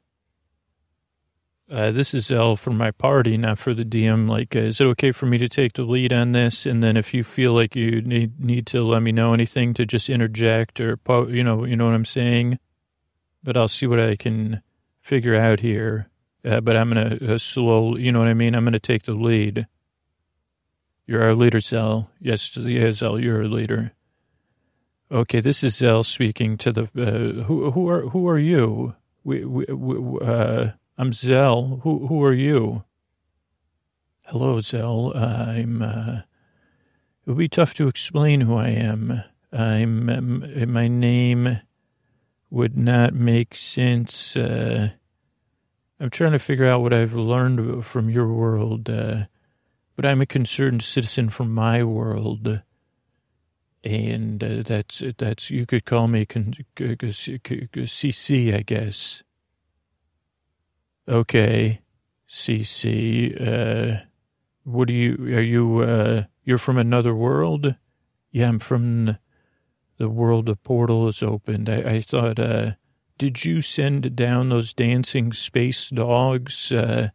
Uh, this is Zell for my party, not for the DM. Like, uh, is it okay for me to take the lead on this? And then if you feel like you need need to let me know anything, to just interject or po- you know, you know what I'm saying. But I'll see what I can figure out here. Uh, but I'm gonna uh, slow, you know what I mean. I'm gonna take the lead. You're our leader, Zell. Yes, yes, Zell, you're a leader. Okay, this is Zell speaking to the. Uh, who who are who are you? We we, we uh I'm Zell. Who who are you? Hello, Zell. I'm. Uh, it would be tough to explain who I am. I'm. Um, my name would not make sense. Uh, I'm trying to figure out what I've learned from your world, uh, but I'm a concerned citizen from my world, and uh, that's that's you could call me con- CC, I guess. Okay, CC. Uh, what are you? Are you? Uh, you're from another world? Yeah, I'm from the world of Portal is opened. I, I thought. Uh, did you send down those dancing space dogs? Uh,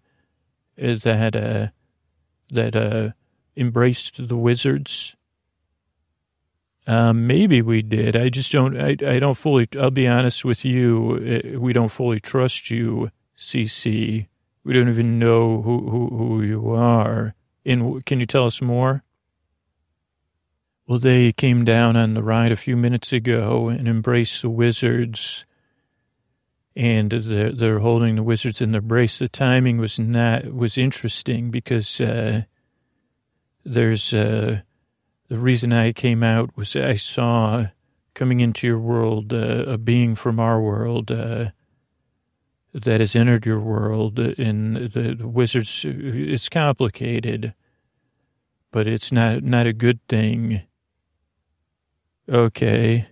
that uh, that uh, embraced the wizards? Um, maybe we did. I just don't. I, I don't fully. I'll be honest with you. Uh, we don't fully trust you CC. We don't even know who, who, who you are. And can you tell us more? Well, they came down on the ride a few minutes ago and embraced the wizards. And they're, they're holding the wizards in their brace. The timing was not, was interesting because, uh, there's, uh, the reason I came out was I saw coming into your world, uh, a being from our world, uh, that has entered your world in the wizards. It's complicated, but it's not, not a good thing. Okay.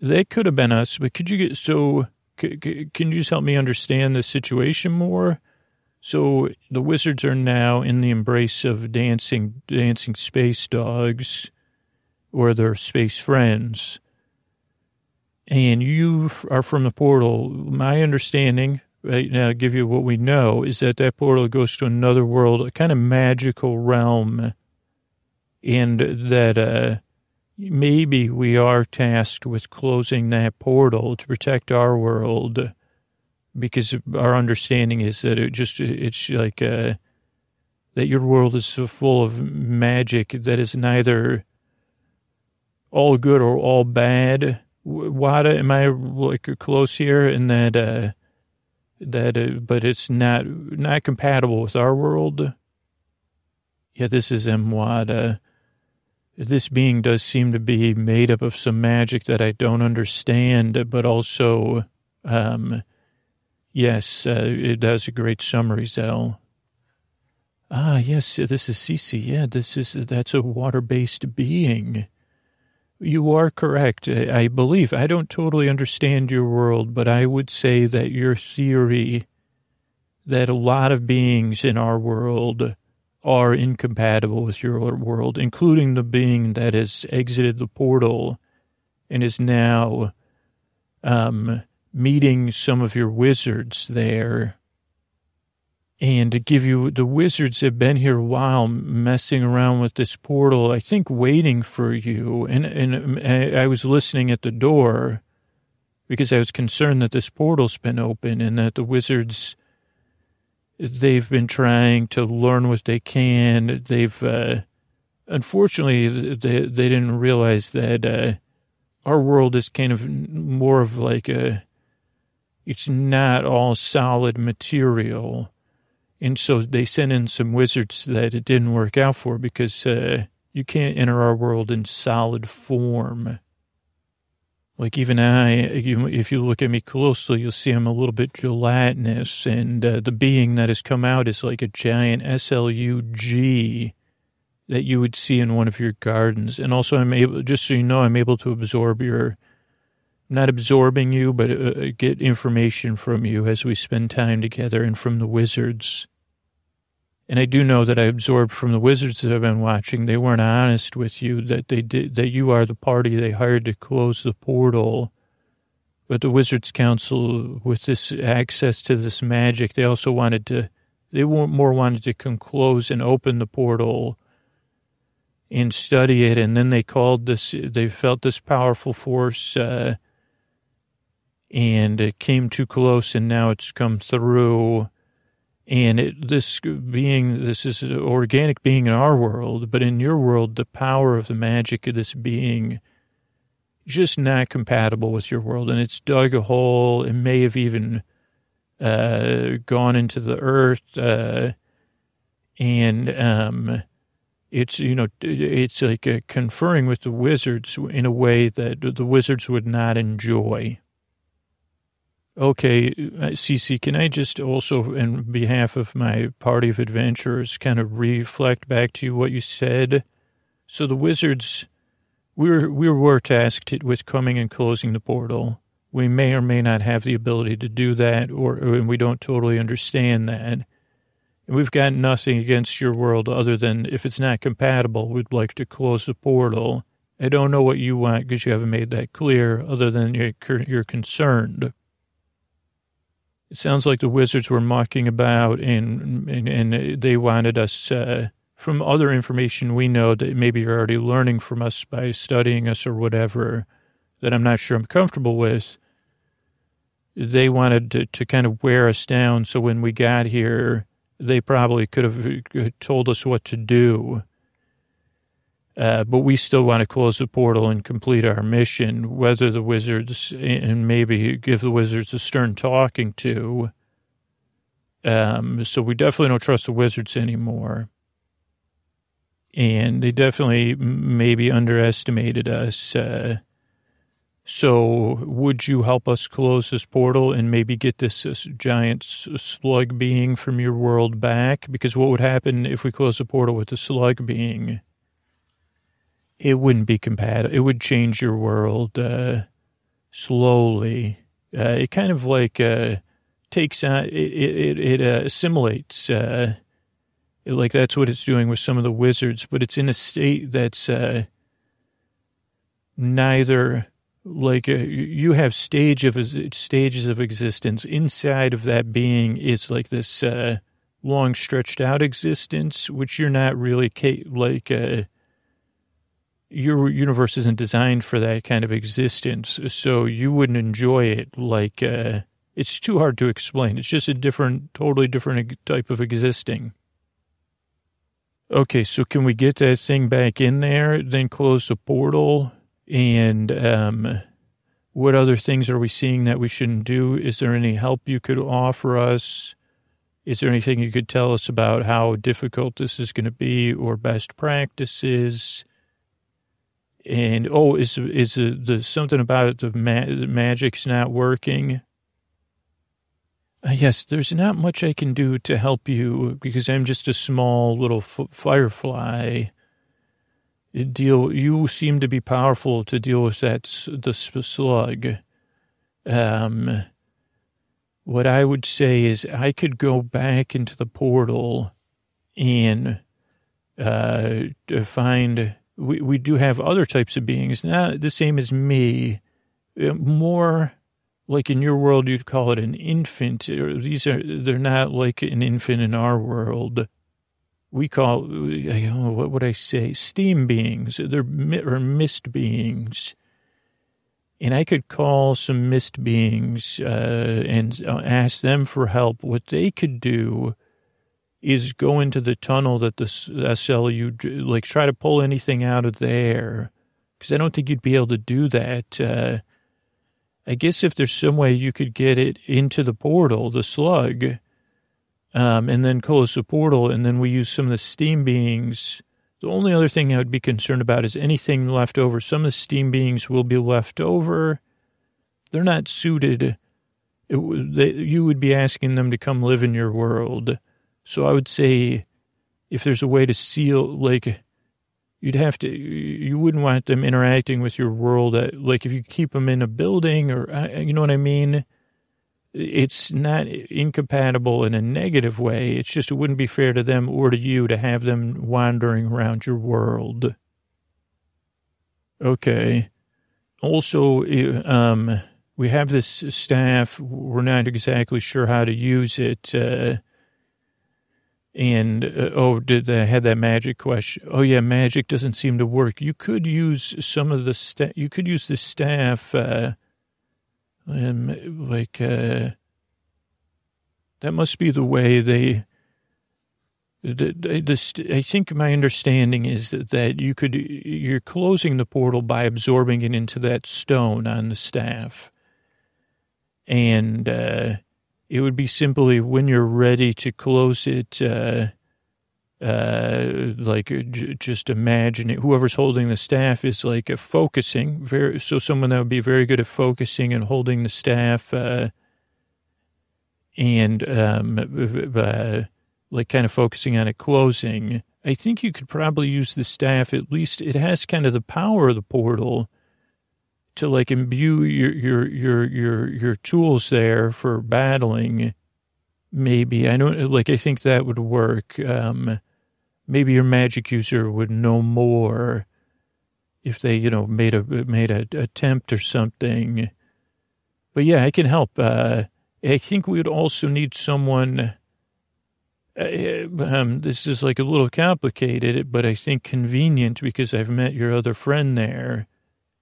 They could have been us, but could you get, so, c- c- can you just help me understand the situation more? So the wizards are now in the embrace of dancing, dancing space dogs or their space friends. And you are from the portal. My understanding, right now give you what we know is that that portal goes to another world, a kind of magical realm. and that uh, maybe we are tasked with closing that portal to protect our world because our understanding is that it just it's like uh, that your world is so full of magic that is neither all good or all bad. Wada, am I like close here in that uh, that uh, but it's not not compatible with our world? Yeah, this is Mwada. This being does seem to be made up of some magic that I don't understand, but also, um, yes, uh, it does a great summary, Zell. Ah, yes, this is Cece. Yeah, this is, that's a water-based being. You are correct. I believe. I don't totally understand your world, but I would say that your theory that a lot of beings in our world are incompatible with your world, including the being that has exited the portal and is now um, meeting some of your wizards there. And to give you, the wizards have been here a while messing around with this portal, I think waiting for you. And, and I was listening at the door because I was concerned that this portal's been open and that the wizards they've been trying to learn what they can. They've, uh, unfortunately, they, they didn't realize that, uh, our world is kind of more of like a, it's not all solid material. And so they sent in some wizards that it didn't work out for because, uh, you can't enter our world in solid form. Like even I, if you look at me closely, you'll see I'm a little bit gelatinous, and uh, the being that has come out is like a giant SLUG that you would see in one of your gardens. And also, I'm able, just so you know, I'm able to absorb your, not absorbing you, but uh, get information from you as we spend time together and from the wizards. And I do know that I absorbed from the wizards that I've been watching, they weren't honest with you, that they did, that you are the party they hired to close the portal. But the Wizards Council, with this access to this magic, they also wanted to, they more wanted to close and open the portal and study it. And then they called this, they felt this powerful force, uh, and it came too close and now it's come through and it, this being, this is an organic being in our world, but in your world, the power of the magic of this being just not compatible with your world. And it's dug a hole. It may have even uh, gone into the earth. Uh, and um, it's, you know, it's like conferring with the wizards in a way that the wizards would not enjoy. Okay, uh, Cece, can I just also, in behalf of my party of adventurers, kind of reflect back to you what you said? So the wizards, we were, we were tasked with coming and closing the portal. We may or may not have the ability to do that, or, we don't totally understand that. We've got nothing against your world other than if it's not compatible, we'd like to close the portal. I don't know what you want because you haven't made that clear, other than you're, you're concerned. It sounds like the wizards were mocking about, and and, and they wanted us. Uh, from other information we know that maybe you're already learning from us by studying us or whatever, that I'm not sure I'm comfortable with. They wanted to, to kind of wear us down. So when we got here, they probably could have told us what to do. Uh, but we still want to close the portal and complete our mission, whether the wizards and maybe give the wizards a stern talking to. Um, so we definitely don't trust the wizards anymore. And they definitely maybe underestimated us. Uh, so would you help us close this portal and maybe get this, this giant slug being from your world back? Because what would happen if we close the portal with the slug being? It wouldn't be compatible. It would change your world uh, slowly. Uh, it kind of like uh, takes on, it, it, it uh, assimilates. Uh, it, like that's what it's doing with some of the wizards, but it's in a state that's uh, neither like you have stage of stages of existence inside of that being is like this long stretched out existence, which you're not really like your universe isn't designed for that kind of existence, so you wouldn't enjoy it like, uh, it's too hard to explain. It's just a different, totally different type of existing. Okay, so can we get that thing back in there, then close the portal? And um, what other things are we seeing that we shouldn't do? Is there any help you could offer us? Is there anything you could tell us about how difficult this is going to be or best practices? And oh, is is the, something about it? The, ma- the magic's not working. Uh, yes, there's not much I can do to help you because I'm just a small little f- firefly. Deal. You seem to be powerful to deal with that the slug. Um, what I would say is I could go back into the portal and uh, find. We we do have other types of beings, not the same as me, uh, more like in your world, you'd call it an infant. These are, they're not like an infant in our world. We call, what would I say? Steam beings. They're or mist beings. And I could call some mist beings uh, and uh, ask them for help. What they could do is go into the tunnel that the SLU, like try to pull anything out of there. Because I don't think you'd be able to do that. Uh, I guess if there's some way you could get it into the portal, the slug, um, and then close the portal, and then we use some of the steam beings. The only other thing I would be concerned about is anything left over. Some of the steam beings will be left over. They're not suited. It, they, you would be asking them to come live in your world. So I would say if there's a way to seal, like, you'd have to you wouldn't want them interacting with your world at, like if you keep them in a building or uh, you know what i mean? It's not incompatible in a negative way. It's just it wouldn't be fair to them or to you to have them wandering around your world. Okay. Also um we have this staff. We're not exactly sure how to use it uh and uh, oh, did they had that magic question? Oh yeah, magic doesn't seem to work. You could use some of the staff. You could use the staff, uh, and like uh, that must be the way they. The, the, I think my understanding is that, that you could you're closing the portal by absorbing it into that stone on the staff, and uh, it would be simply when you're ready to close it, uh, uh, like uh, j- just imagine it. Whoever's holding the staff is like a focusing very, so someone that would be very good at focusing and holding the staff, uh, and, um, uh, like kind of focusing on it closing. I think you could probably use the staff. At least it has kind of the power of the portal to like imbue your your your your your tools there for battling maybe. I don't like i think that would work. Um maybe your magic user would know more if they you know made a made a attempt or something. But yeah i can help. Uh i think we would also need someone uh, um, this is like a little complicated, but I think convenient because I've met your other friend there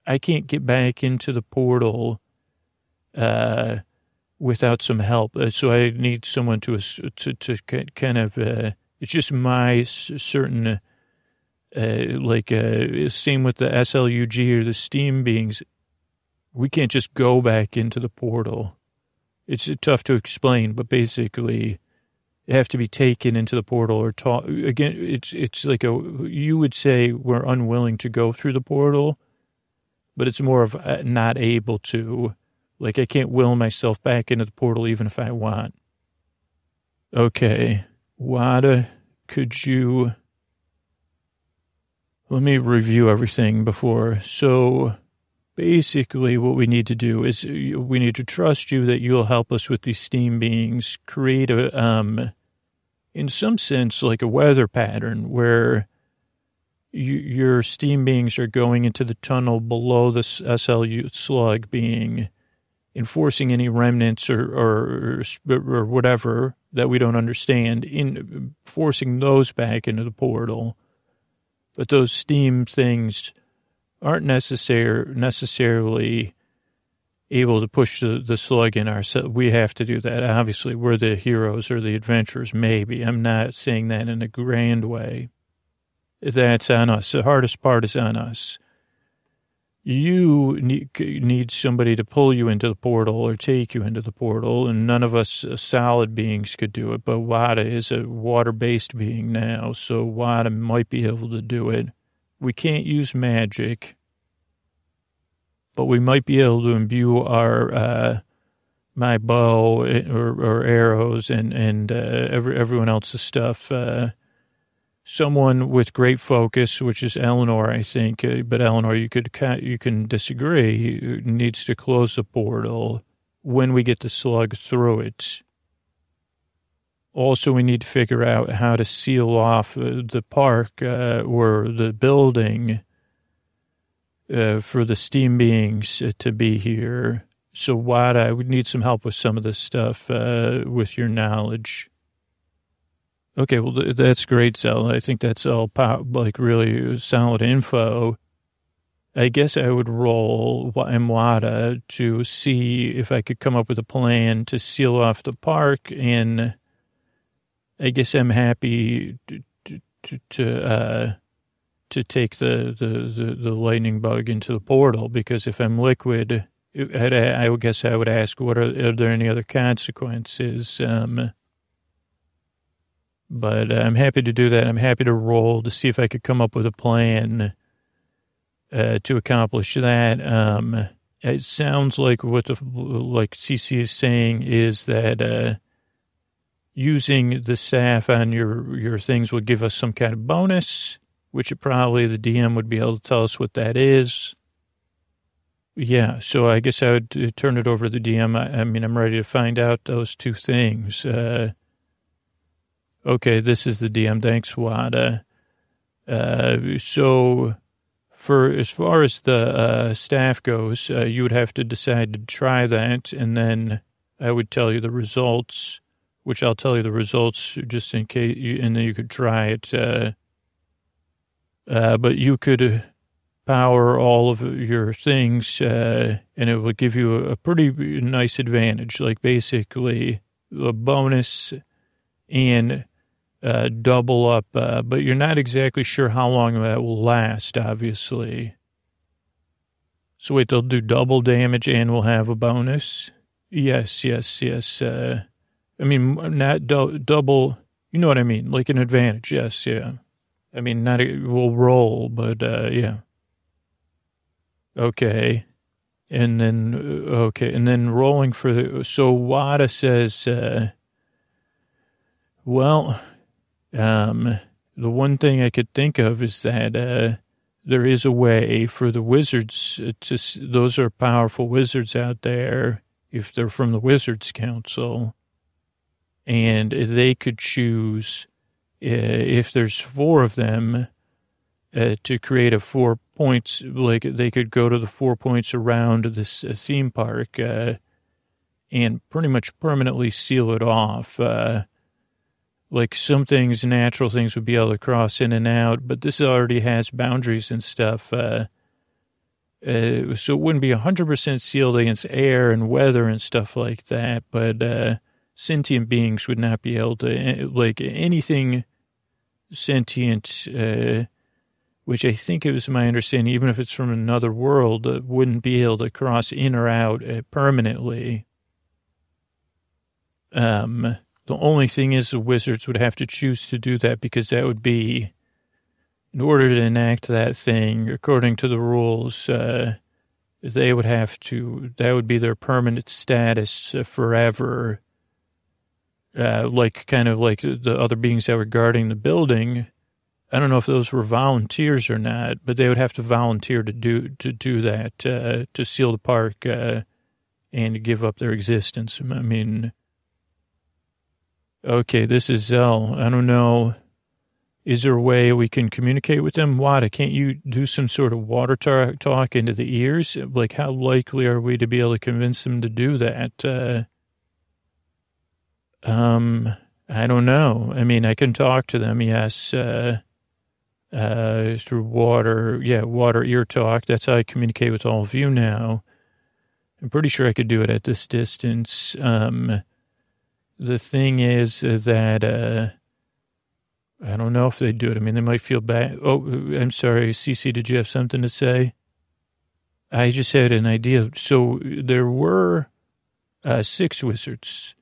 I can't get back into the portal uh, without some help. Uh, so I need someone to to to kind of. Uh, it's just my certain, uh, like uh, same with the SLUG or the Steam beings. We can't just go back into the portal. It's tough to explain, but basically, have to be taken into the portal or taught again. It's it's like a you would say we're unwilling to go through the portal but it's more of uh, not able to. Like I can't will myself back into the portal even if I want. Okay, Wada, could you? Let me review everything before. So basically what we need to do is we need to trust you that you'll help us with these steam beings create a um in some sense like a weather pattern where you, your steam beings are going into the tunnel below the SLU slug being, enforcing any remnants or, or, or whatever that we don't understand, in forcing those back into the portal. But those steam things aren't necessary, necessarily able to push the, the slug in ourselves. We have to do that. Obviously, we're the heroes or the adventurers, maybe. I'm not saying that in a grand way. That's on us. The hardest part is on us. You need, somebody to pull you into the portal or take you into the portal, and none of us uh, solid beings could do it. But Wada is a water based being now, so Wada might be able to do it. We can't use magic but we might be able to imbue our uh, my bow eh, or, or, arrows and and uh, every, everyone else's stuff. Uh, someone with great focus, which is Eleanor, I think. Uh, but Eleanor, you could you can disagree. Needs to close the portal when we get the slug through it. Also, we need to figure out how to seal off uh, the park uh, or the building uh, for the steam beings uh, to be here. So, Wada, I would need some help with some of this stuff uh, with your knowledge. Okay, well, th- that's great, Zell. I think that's all pow- like really solid info. I guess I would roll Mwada to see if I could come up with a plan to seal off the park. And I guess I'm happy to, to, to uh, to take the, the, the, the, lightning bug into the portal because if I'm liquid, I, I guess I would ask, what are, are there any other consequences? Um, but I'm happy to do that. I'm happy to roll to see if I could come up with a plan uh, to accomplish that. Um, it sounds like what the, like CC is saying is that uh, using the staff on your your things will give us some kind of bonus which probably the DM would be able to tell us what that is. Yeah, so I guess I would uh, turn it over to the DM. I, I mean, I'm ready to find out those two things. Uh, okay, this is the DM. Thanks, Wada. Uh, so, for as far as the uh, staff goes, uh, you would have to decide to try that, and then I would tell you the results, which I'll tell you the results just in case, you, and then you could try it uh, uh, but you could power all of your things, uh, and it would give you a, pretty nice advantage, like basically a bonus and uh, double up. Uh, but you're not exactly sure how long that will last, obviously. So wait, they'll do double damage and we'll have a bonus. Yes, yes, yes. Uh, I mean, not do- double. You know what I mean? Like an advantage. Yes, yeah. I mean, not a, we'll roll, but uh, yeah. Okay. And then, uh, okay. And then rolling for the, so Wada says, uh, well, um, the one thing I could think of is that, uh, there is a way for the wizards to, those are powerful wizards out there, if they're from the Wizards Council, and they could choose uh, if there's four of them, uh, to create a four points, like they could go to the four points around this uh, theme park uh, and pretty much permanently seal it off. Uh, like some things, natural things would be able to cross in and out, but this already has boundaries and stuff. Uh, so it wouldn't be 100% sealed against air and weather and stuff like that, but sentient beings would not be able to, like anything sentient, uh, which I think it was my understanding, even if it's from another world, uh, wouldn't be able to cross in or out uh, permanently. Um, the only thing is the wizards would have to choose to do that because that would be, in order to enact that thing according to the rules, uh, they would have to, that would be their permanent status uh, forever uh, like kind of like the other beings that were guarding the building. I don't know if those were volunteers or not, but they would have to volunteer to do to do that uh, to seal the park uh, and give up their existence. I mean, okay, this is Zell. I don't know. Is there a way we can communicate with them? Wada, can't you do some sort of water talk into the ears? Like, how likely are we to be able to convince them to do that? Uh, um, I don't know. I mean, I can talk to them, yes. Uh, uh, through water. Yeah, water ear talk. That's how I communicate with all of you now. I'm pretty sure I could do it at this distance. Um, the thing is that uh, I don't know if they do it. I mean, they might feel bad. Oh, I'm sorry, CC. Did you have something to say? I just had an idea. So there were uh, six wizards.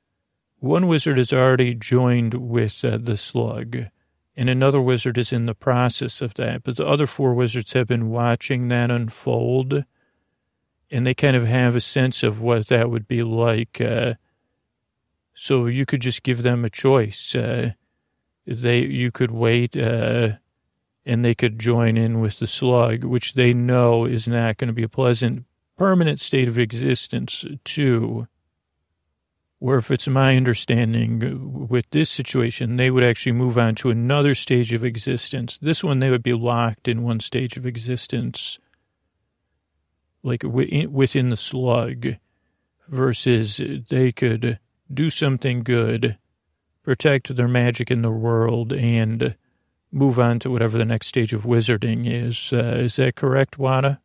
One wizard has already joined with uh, the slug, and another wizard is in the process of that. But the other four wizards have been watching that unfold, and they kind of have a sense of what that would be like. Uh, so you could just give them a choice. Uh, they you could wait uh, and they could join in with the slug, which they know is not going to be a pleasant permanent state of existence too. Where if it's my understanding with this situation, they would actually move on to another stage of existence. This one, they would be locked in one stage of existence, like within the slug, versus they could do something good protect their magic in the world, and move on to whatever the next stage of wizarding is. Uh, is that correct, Wada?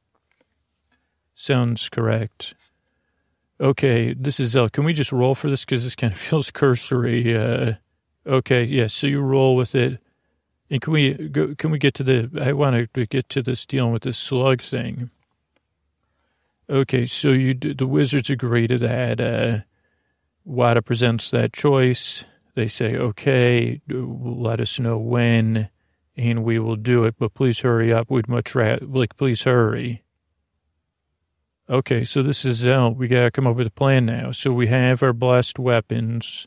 Sounds correct. Okay, this is uh, Can we just roll for this because this kind of feels cursory? Uh, okay, yeah. So you roll with it, and can we go? Can we get to the? I want to get to this dealing with this slug thing. Okay, so you the wizards agree to that. Uh, Wada presents that choice. They say, okay, let us know when, and we will do it, but please hurry up. We'd much rather, like, please hurry. Okay, so this is, uh, we got to come up with a plan now. So we have our blessed weapons.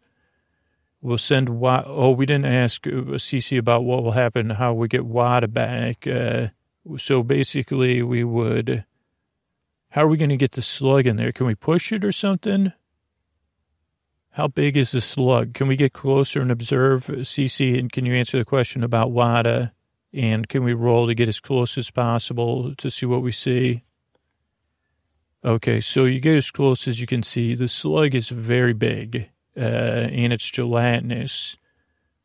We'll send, oh, we didn't ask uh, Cece about what will happen, how we get Wada back. Uh, so basically, we would, how are we going to get the slug in there? Can we push it or something? How big is the slug? Can we get closer and observe, CC? And can you answer the question about WADA? And can we roll to get as close as possible to see what we see? Okay, so you get as close as you can see. The slug is very big, uh, and it's gelatinous.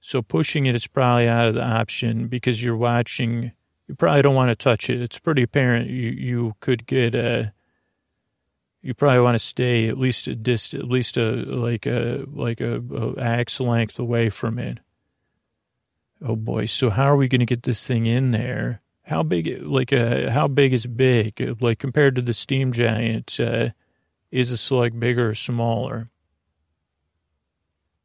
So pushing it is probably out of the option because you're watching. You probably don't want to touch it. It's pretty apparent you, you could get a you probably want to stay at least a dist, at least a like a like a, a axe length away from it. Oh boy! So how are we going to get this thing in there? How big? Like a uh, how big is big? Like compared to the steam giant, uh, is a slug bigger or smaller?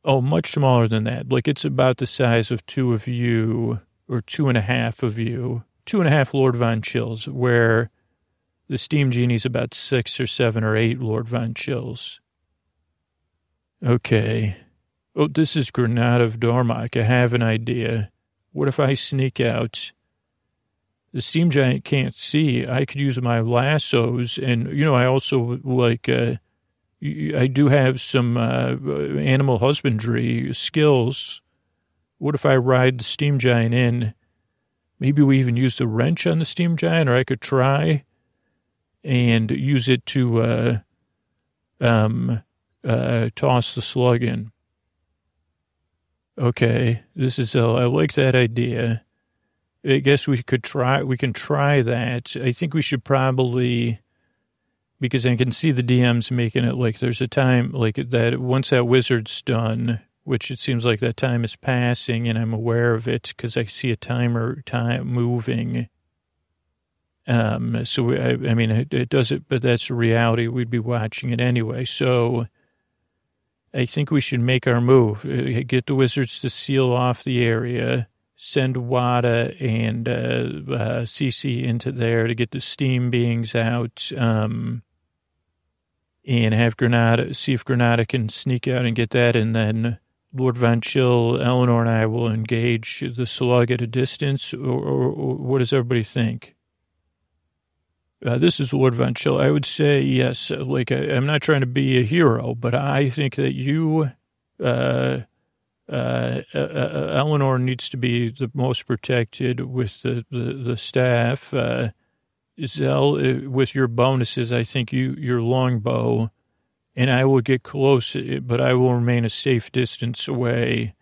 Oh, much smaller than that. Like it's about the size of two of you, or two and a half of you, two and a half Lord Von Chills, where the steam genie's about six or seven or eight Lord Von Chills. Okay. Oh, this is Granada of Darmok. I have an idea. What if I sneak out? The steam giant can't see. I could use my lassos, and you know, I also like. Uh, I do have some uh, animal husbandry skills. What if I ride the steam giant in? Maybe we even use the wrench on the steam giant, or I could try and use it to uh, um, uh, toss the slug in. Okay, this is uh, I like that idea. I guess we could try. We can try that. I think we should probably because I can see the DMs making it like there's a time like that once that wizard's done, which it seems like that time is passing, and I'm aware of it because I see a timer time moving um, so, I, I mean, it, it does it, but that's a reality. We'd be watching it anyway. So I think we should make our move. Uh, get the Wizards to seal off the area, send Wada and uh, uh, CC into there to get the steam beings out, um, and have Granada, see if Granada can sneak out and get that, and then Lord Von Chill, Eleanor, and I will engage the slug at a distance, or, or, or what does everybody think? Uh, this is Lord Von. I would say yes. Like I, am not trying to be a hero, but I think that you, uh, uh, uh, uh Eleanor, needs to be the most protected with the the, the staff. Uh, Zell, with your bonuses, I think you your longbow, and I will get close, but I will remain a safe distance away.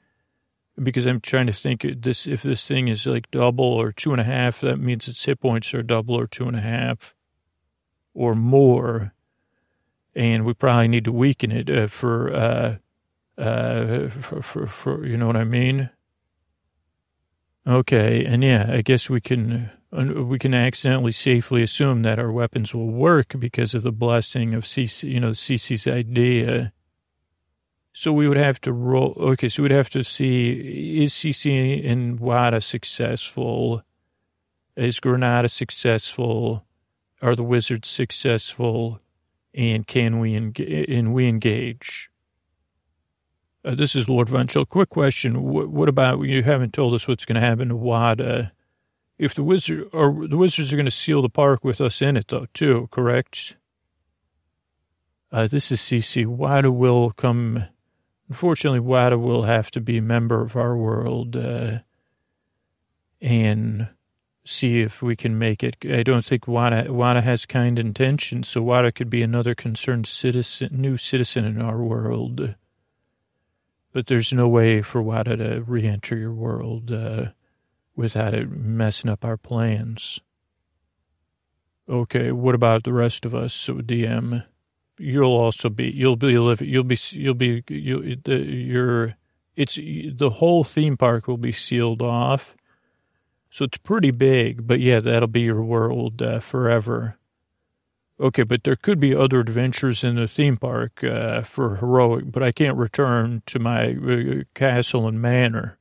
Because I'm trying to think this if this thing is like double or two and a half, that means its hit points are double or two and a half or more, and we probably need to weaken it uh, for, uh, uh, for, for for you know what I mean. Okay, and yeah, I guess we can uh, we can accidentally safely assume that our weapons will work because of the blessing of CC, you know, CC's idea so we would have to roll. Okay, so we'd have to see is CC and WADA successful? Is Granada successful? Are the Wizards successful? And can we engage? And we engage? Uh, this is Lord Von Chill. Quick question: what, what, about you? Haven't told us what's going to happen to WADA. If the wizard or the Wizards are going to seal the park with us in it, though, too, correct? Uh, this is CC. WADA will come Unfortunately, WADA will have to be a member of our world uh, and see if we can make it. I don't think WADA, WADA has kind intentions, so WADA could be another concerned citizen, new citizen in our world. But there's no way for WADA to re-enter your world uh, without it messing up our plans. Okay, what about the rest of us? So DM you'll also be you'll be living you'll be you'll be you the your it's the whole theme park will be sealed off. So it's pretty big but yeah that'll be your world uh, forever. Okay but there could be other adventures in the theme park uh, for heroic but i can't return to my uh, castle and manor.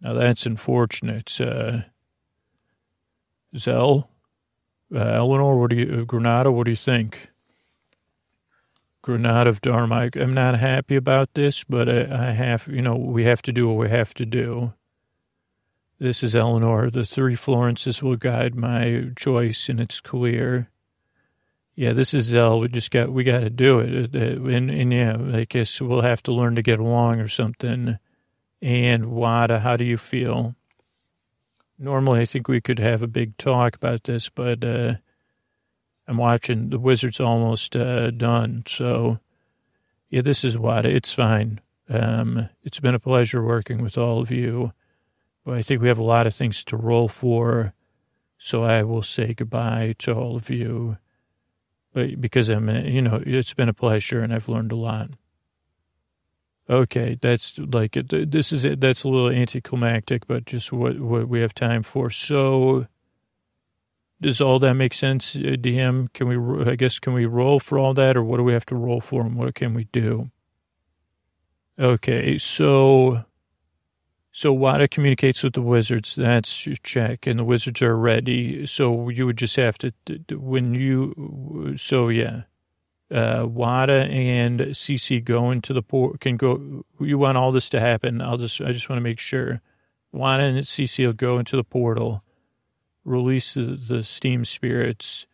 Now that's unfortunate uh zell uh, eleanor what do you granada what do you think Granada of Darmok. I'm not happy about this, but I, I have, you know, we have to do what we have to do. This is Eleanor. The three Florences will guide my choice, and it's clear. Yeah, this is Zell. We just got, we got to do it. And, and yeah, I guess we'll have to learn to get along or something. And Wada, how do you feel? Normally, I think we could have a big talk about this, but, uh, I'm watching the Wizards almost uh, done. So, yeah, this is what it's fine. Um, it's been a pleasure working with all of you. But I think we have a lot of things to roll for. So I will say goodbye to all of you. But because I'm, you know, it's been a pleasure and I've learned a lot. Okay, that's like this is it. That's a little anticlimactic, but just what what we have time for. So does all that make sense, uh, DM? Can we, I guess, can we roll for all that or what do we have to roll for and what can we do? Okay, so, so Wada communicates with the wizards. That's check. And the wizards are ready. So you would just have to, when you, so yeah. Uh, Wada and CC go into the port, can go, you want all this to happen. I'll just, I just want to make sure. Wada and CC will go into the portal release the, the steam spirits.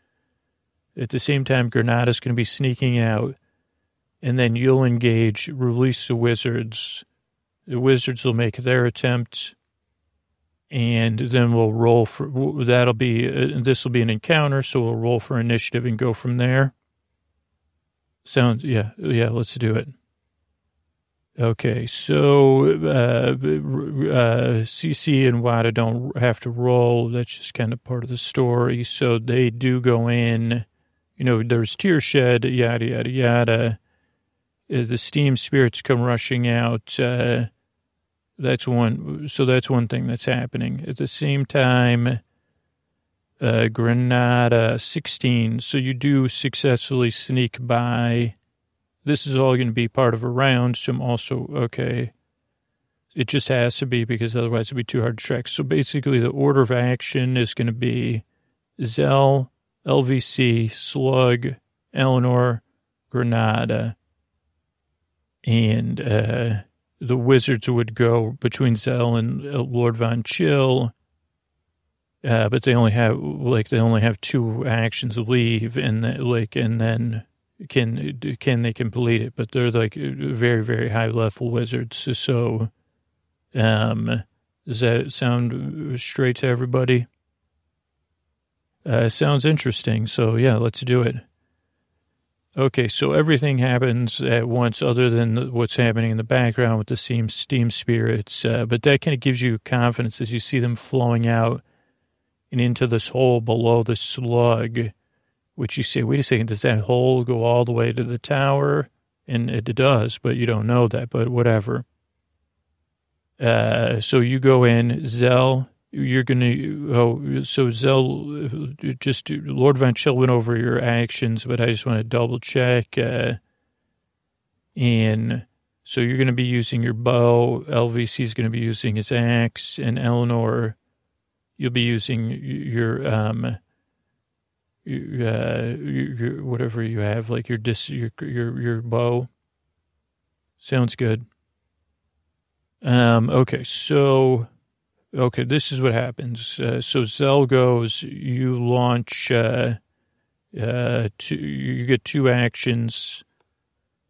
At the same time, Granada's going to be sneaking out, and then you'll engage, release the wizards. The wizards will make their attempt, and then we'll roll for that'll be uh, this will be an encounter, so we'll roll for initiative and go from there. Sounds yeah yeah. Let's do it. Okay, so uh, uh, CC and Wada don't have to roll. That's just kind of part of the story. So they do go in. You know, there's tear shed, yada yada yada. Uh, the steam spirits come rushing out. Uh, that's one. So that's one thing that's happening. At the same time, uh, Granada 16. So you do successfully sneak by this is all going to be part of a round. So I'm also, okay, it just has to be because otherwise it'd be too hard to track. So basically the order of action is going to be Zell, LVC, Slug, Eleanor, Granada, and uh, the wizards would go between Zell and uh, Lord Von Chill. Uh, but they only have like they only have two actions leave and the, like and then can can they complete it, but they're like very very high level wizards. So, um, does that sound straight to everybody? Uh, sounds interesting. So yeah, let's do it. Okay, so everything happens at once other than what's happening in the background with the steam, steam spirits. Uh, but that kind of gives you confidence as you see them flowing out and into this hole below the slug, which you say, wait a second, does that hole go all the way to the tower? And it does, but you don't know that, but whatever. Uh, so you go in, Zell, you're going to, oh, so Zell, just Lord Von Chill went over your actions, but I just want to double check. Uh, and so you're going to be using your bow. LVC is going to be using his axe, and Eleanor, you'll be using your, um, uh, your, your, whatever you have, like your dis, your, your, your bow. Sounds good. Um, okay, so Okay, this is what happens. Uh, so Zell goes, you launch, uh, uh, two, you get two actions.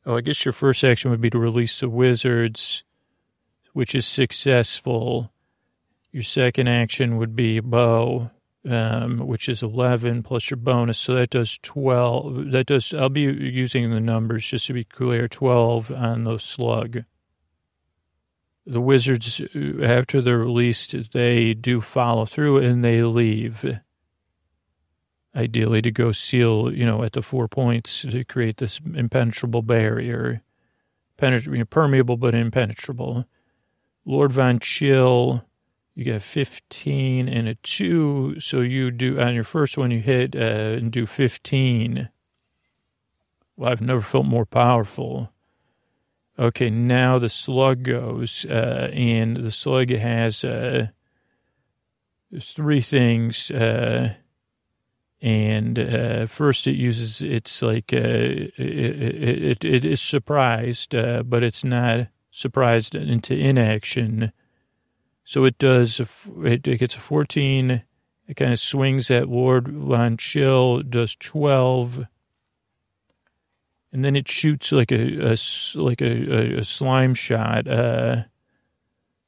Oh, I guess your first action would be to release the wizards, which is successful. Your second action would be bow, um, which is 11 plus your bonus. So that does 12. That does, I'll be using the numbers just to be clear 12 on the slug the Wizards, after they're released, they do follow through and they leave. Ideally, to go seal, you know, at the four points to create this impenetrable barrier. Penet- permeable but impenetrable. Lord Von Chill, you get 15 and a 2. So you do, on your first one, you hit uh, and do 15. Well, I've never felt more powerful. Okay, now the slug goes, uh, and the slug has uh, three things. Uh, and uh, first, it uses it's like uh, it, it, it is surprised, but it's not surprised into inaction. So it does. It, it gets a fourteen. It kind of swings at Lord Von Chill. Does twelve and then it shoots like a, a like a, a, slime shot, uh,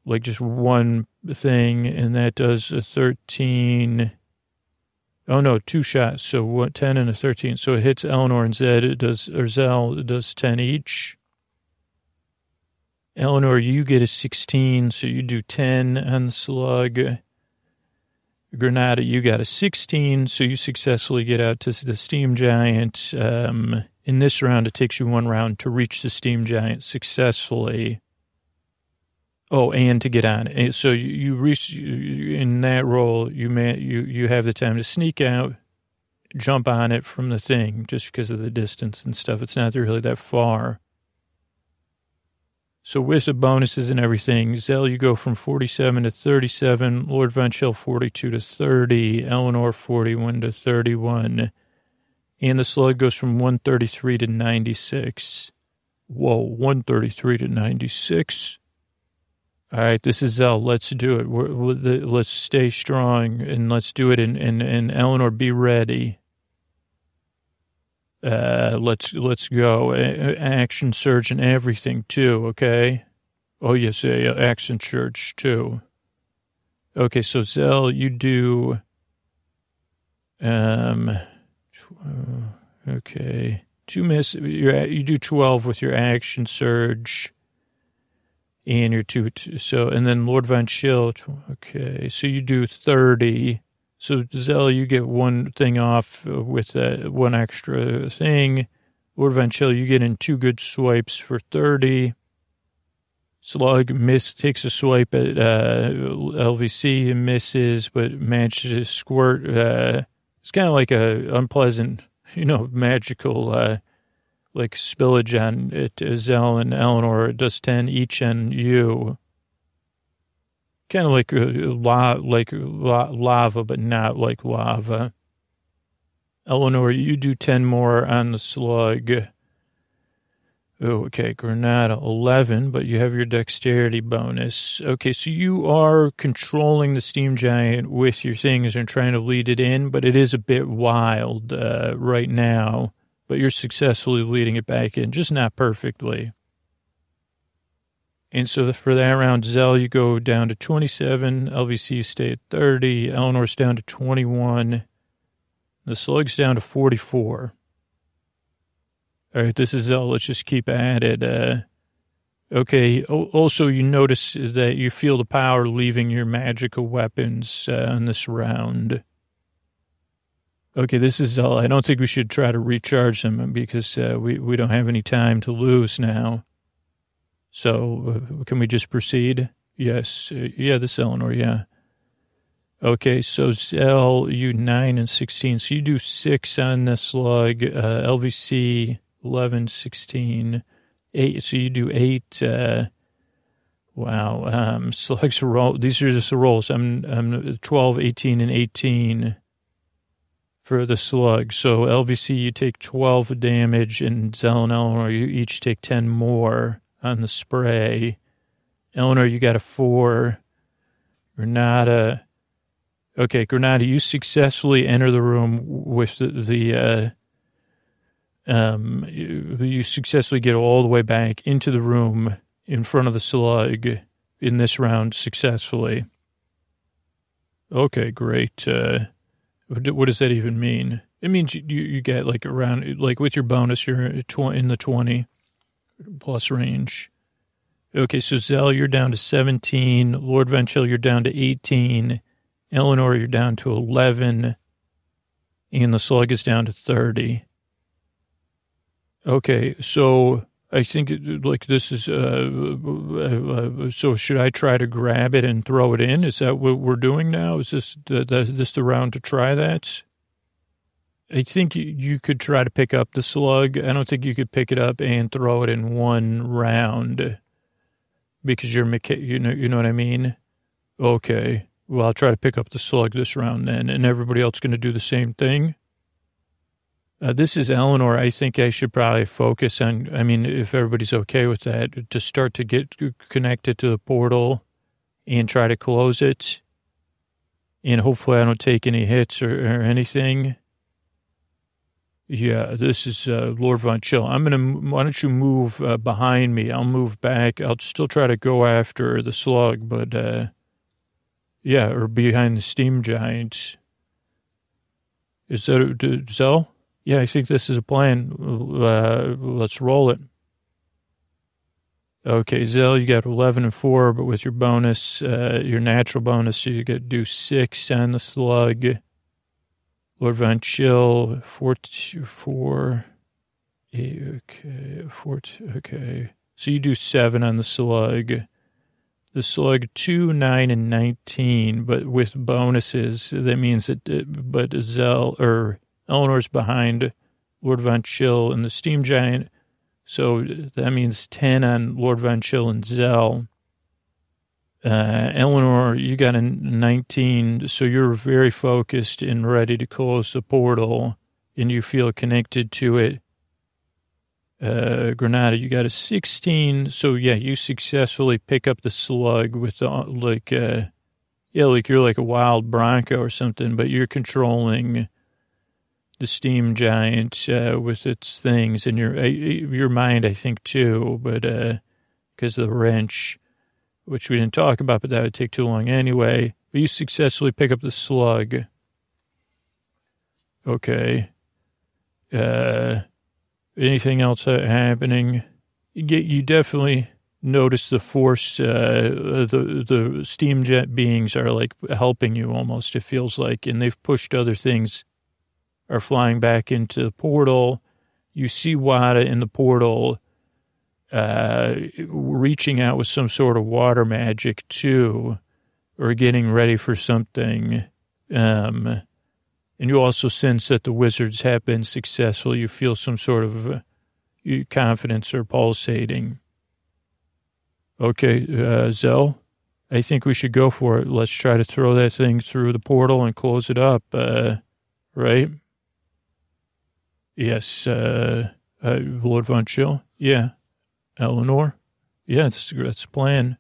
like just one thing, and that does a thirteen. Oh no, two shots. So what? Ten and a thirteen. So it hits Eleanor and Zed. It does or Zell. It does ten each. Eleanor, you get a sixteen, so you do ten on the slug. Granada, you got a sixteen, so you successfully get out to the steam giant. Um, in this round, it takes you one round to reach the steam giant successfully. Oh, and to get on. it. So you, you reach in that role. You may you you have the time to sneak out, jump on it from the thing, just because of the distance and stuff. It's not really that far. So with the bonuses and everything, Zell, you go from 47 to 37, Lord Von Chill 42 to 30, Eleanor 41 to 31, and the slug goes from 133 to 96. Whoa, 133 to 96. All right, this is Zell. Let's do it. We're, let's stay strong and let's do it. And, and, and Eleanor, be ready. Uh, let's let's go. A- action surge and everything too. Okay. Oh yes, yeah, action surge too. Okay, so Zell, you do. Um, uh, okay. Two miss. You you do twelve with your action surge, and your two, two So and then Lord Von Chill. Okay, so you do thirty. So Zell, you get one thing off with one extra thing. Or Von Chill, you get in two good swipes for thirty. Slug miss takes a swipe at uh, LVC and misses, but manages to squirt. Uh, it's kind of like a unpleasant, you know, magical, uh, like spillage on it. Zell and Eleanor it does ten each on you. Kind of like a la- like la- lava, but not like lava. Eleanor, you do ten more on the slug. Okay, Granada, 11, but you have your dexterity bonus. Okay, so you are controlling the steam giant with your things and trying to lead it in, but it is a bit wild uh, right now. But you're successfully leading it back in, just not perfectly. And so for that round, Zell, you go down to 27, LVC stay at 30, Eleanor's down to 21, the slug's down to 44. All right, this is, uh, let's just keep at it. Uh, okay, also you notice that you feel the power leaving your magical weapons uh, on this round. Okay, this is all. I don't think we should try to recharge them because uh, we, we don't have any time to lose now. So uh, can we just proceed? Yes. Uh, yeah, this Eleanor, yeah. Okay, so Zell, you 9 and 16. So you do 6 on the slug. Uh, LVC, 11, 16. 8. So you do 8. Uh, wow. Um, slugs roll. These are just the rolls. I'm, I'm 12, 18, and 18 for the slug. So LVC, you take 12 damage, and Zell and Eleanor, you each take 10 more on the spray. Eleanor, you got a 4. Renata Okay, Granada, you successfully enter the room with the, the uh, um, you, you, successfully get all the way back into the room in front of the slug in this round successfully. Okay, great. Uh, what does that even mean? It means you, you get like around, like with your bonus, you're in the 20 plus range. Okay, so Zell, you're down to 17. Lord Von you're down to 18. Eleanor, you're down to 11, and the slug is down to 30. Okay, so I think like this is, uh, uh, uh, so should I try to grab it and throw it in? Is that what we're doing now? Is this the, the this the round to try that? I think you could try to pick up the slug. I don't think you could pick it up and throw it in one round because you're, you know, you know what I mean? Okay. Well, I'll try to pick up the slug this round then, and everybody else going to do the same thing. Uh, this is Eleanor. I think I should probably focus on, I mean, if everybody's okay with that, to start to get connected to the portal and try to close it. And hopefully I don't take any hits or, or anything. Yeah, this is uh, Lord Von Chill. I'm going to, why don't you move uh, behind me? I'll move back. I'll still try to go after the slug, but, uh, yeah, or behind the steam giants. Is that Zell? Yeah, I think this is a plan. Uh, let's roll it. Okay, Zell, you got 11 and 4, but with your bonus, uh, your natural bonus, you get to do 6 on the slug. Lord Von Chill, 4, 4, eight, okay, 4, okay. So you do 7 on the slug the slug 2, 9, and 19, but with bonuses. That means that, uh, but Zell, or Eleanor's behind Lord Von Chill and the Steam Giant. So that means 10 on Lord Von Chill and Zell. Uh, Eleanor, you got a 19, so you're very focused and ready to close the portal, and you feel connected to it uh, Granada, you got a 16. So yeah, you successfully pick up the slug with the, like, uh, yeah, like you're like a wild bronco or something, but you're controlling the steam giant, uh, with its things and your, uh, your mind, I think too, but, uh, cause of the wrench, which we didn't talk about, but that would take too long anyway. But you successfully pick up the slug. Okay. Uh, anything else happening, you definitely notice the force, uh, the, the steam jet beings are like helping you almost, it feels like, and they've pushed other things are flying back into the portal. You see Wada in the portal, uh, reaching out with some sort of water magic too, or getting ready for something. Um, and you also sense that the wizards have been successful. You feel some sort of uh, confidence or pulsating. Okay, uh, Zell, I think we should go for it. Let's try to throw that thing through the portal and close it up, uh, right? Yes, uh, uh, Lord Von Chill. Yeah. Eleanor? Yeah, that's, that's plan.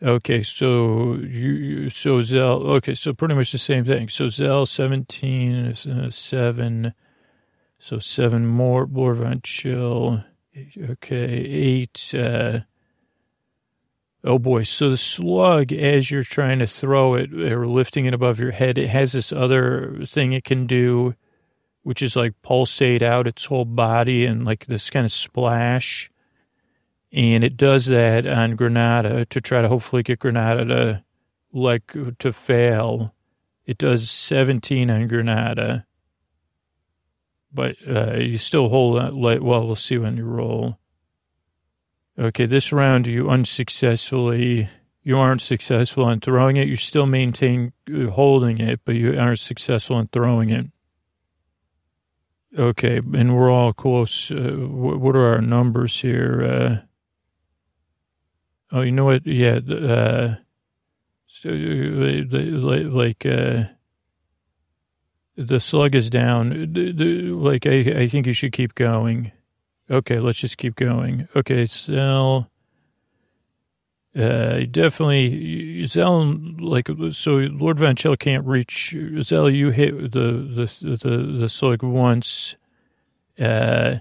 Okay, so you so Zell. Okay, so pretty much the same thing. So Zell seventeen uh, seven. So seven more Lord Von Chill. Okay, eight. Uh, oh boy! So the slug, as you're trying to throw it or lifting it above your head, it has this other thing it can do. which is like pulsate out its whole body and like this kind of splash. And it does that on Granada to try to hopefully get Granada to like to fail. It does 17 on Granada. But uh, you still hold on. Well, we'll see when you roll. Okay, this round you unsuccessfully, you aren't successful in throwing it. You still maintain uh, holding it, but you aren't successful in throwing it. Okay, and we're all close. Uh, what are our numbers here? Uh, oh, you know what? Yeah, uh, so uh, like uh, the slug is down. Like I, I think you should keep going. Okay, let's just keep going. Okay, Zell. Uh, definitely, Zell, like, so Lord Chill can't reach. Zell, you hit the, the, the, the slug once. Uh,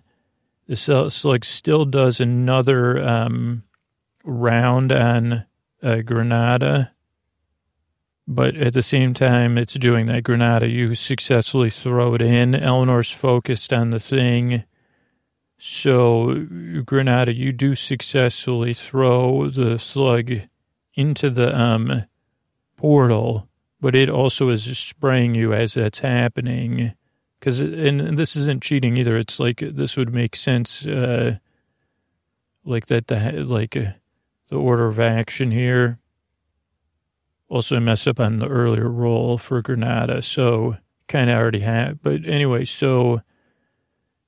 the slug still does another, um, round on, uh, Granada. But at the same time, it's doing that Granada. You successfully throw it in. Eleanor's focused on the thing so, Granada, you do successfully throw the slug into the um, portal, but it also is spraying you as that's happening. Because, and this isn't cheating either. It's like this would make sense, uh, like that, the like uh, the order of action here. Also, I mess up on the earlier roll for Granada, so kind of already have. But anyway, so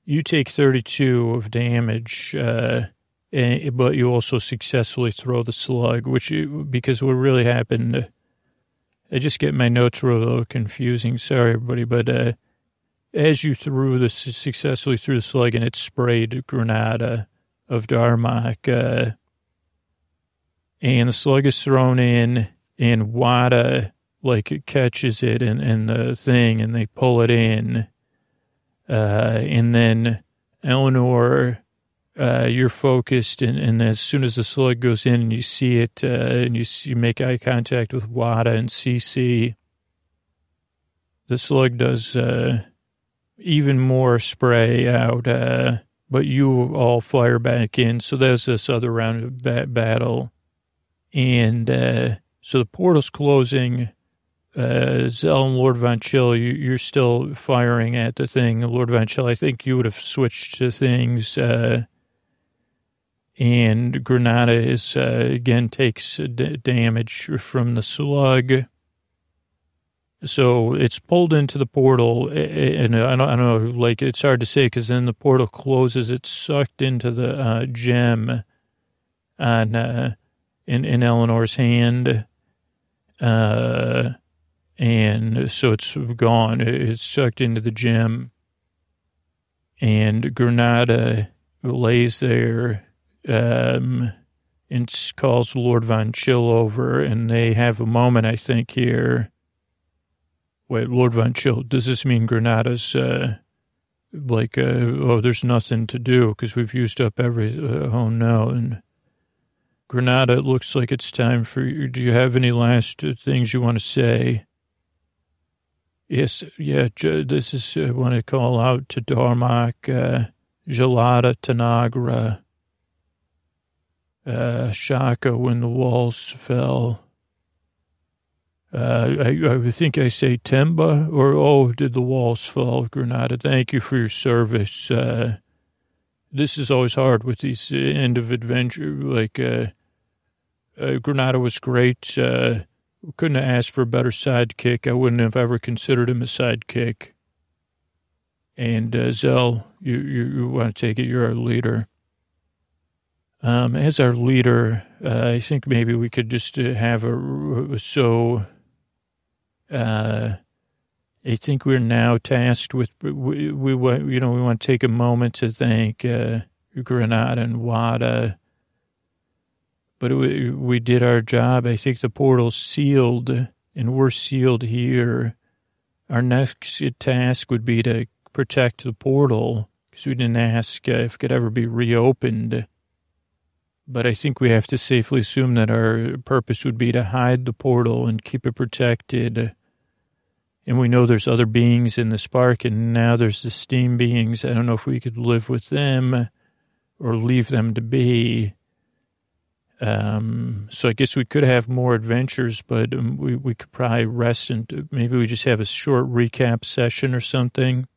you take 32 of damage, uh, and, but you also successfully throw the slug, which you, because what really happened, I just get my notes were a little confusing. Sorry, everybody, but uh, as you threw the successfully threw the slug and it sprayed Granada of Darmok, uh, and the slug is thrown in, and Wada like catches it and, and the thing, and they pull it in uh, and then Eleanor, uh, you're focused, and, and, as soon as the slug goes in and you see it, uh, and you, you make eye contact with Wada and CC, the slug does uh, even more spray out, uh, but you all fire back in. So there's this other round of bat- battle. And uh, so the portal's closing uh, Zell and Lord Von Chill, you, are still firing at the thing. Lord Von Chill, I think you would have switched to things. Uh, and Granada is, uh, again, takes d- damage from the slug. So it's pulled into the portal, and I don't, I don't know, like, it's hard to say because then the portal closes. It's sucked into the uh, gem on, uh, in, in Eleanor's hand. Uh, and so it's gone. It's sucked into the gem, and Granada lays there um, and calls Lord Von Chill over, and they have a moment, I think, here. Wait, Lord Von Chill, does this mean Granada's uh, like, uh, oh, there's nothing to do because we've used up every, uh, oh no, and Granada, it looks like it's time for you. Do you have any last things you want to say? Yes, yeah, this is, I want to call out to Darmok, uh, Gelada, Tanagra, uh, Shaka when the walls fell. Uh, I, I think I say Temba, or, oh, did the walls fall, Granada? Thank you for your service. Uh, this is always hard with these end of adventure. Like, uh, uh, Granada was great. Uh, couldn't have asked for a better sidekick. I wouldn't have ever considered him a sidekick. And uh, Zell, you, you, you want to take it? You're our leader. Um, as our leader, uh, I think maybe we could just uh, have a so. Uh, I think we're now tasked with we, we you know we want to take a moment to thank uh, Granada and Wada but we, we did our job. I think the portal's sealed, and we're sealed here. Our next task would be to protect the portal because we didn't ask uh, if it could ever be reopened. But I think we have to safely assume that our purpose would be to hide the portal and keep it protected and we know there's other beings in the spark, and now there's the steam beings. I don't know if we could live with them or leave them to be. Um, so I guess we could have more adventures, but um, we, we could probably rest and maybe we just have a short recap session or something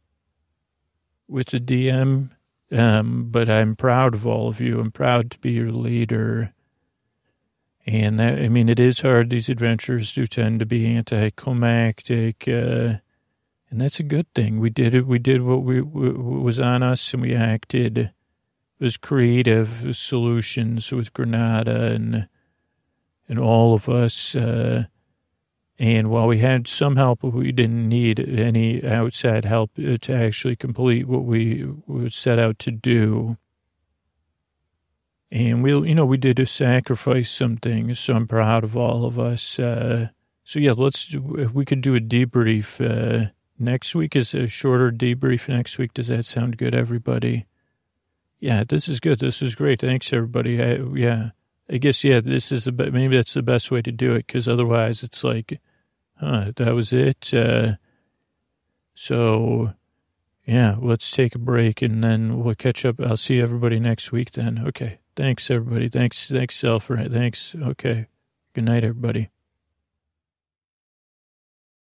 with the DM. Um, but I'm proud of all of you. I'm proud to be your leader. And that, I mean, it is hard. These adventures do tend to be anticlimactic. Uh, and that's a good thing. We did it. We did what we, what was on us and we acted. Was creative solutions with Granada and, and all of us. Uh, and while we had some help, we didn't need any outside help to actually complete what we set out to do. And we, you know, we did sacrifice some things, so I'm proud of all of us. Uh, so yeah, let's. We could do a debrief uh, next week. Is a shorter debrief next week. Does that sound good, everybody? Yeah, this is good. This is great. Thanks, everybody. I, yeah, I guess yeah. This is the maybe that's the best way to do it because otherwise it's like, huh, that was it. Uh, so yeah, let's take a break and then we'll catch up. I'll see everybody next week then. Okay. Thanks, everybody. Thanks, thanks, Self. Thanks. Okay. Good night, everybody.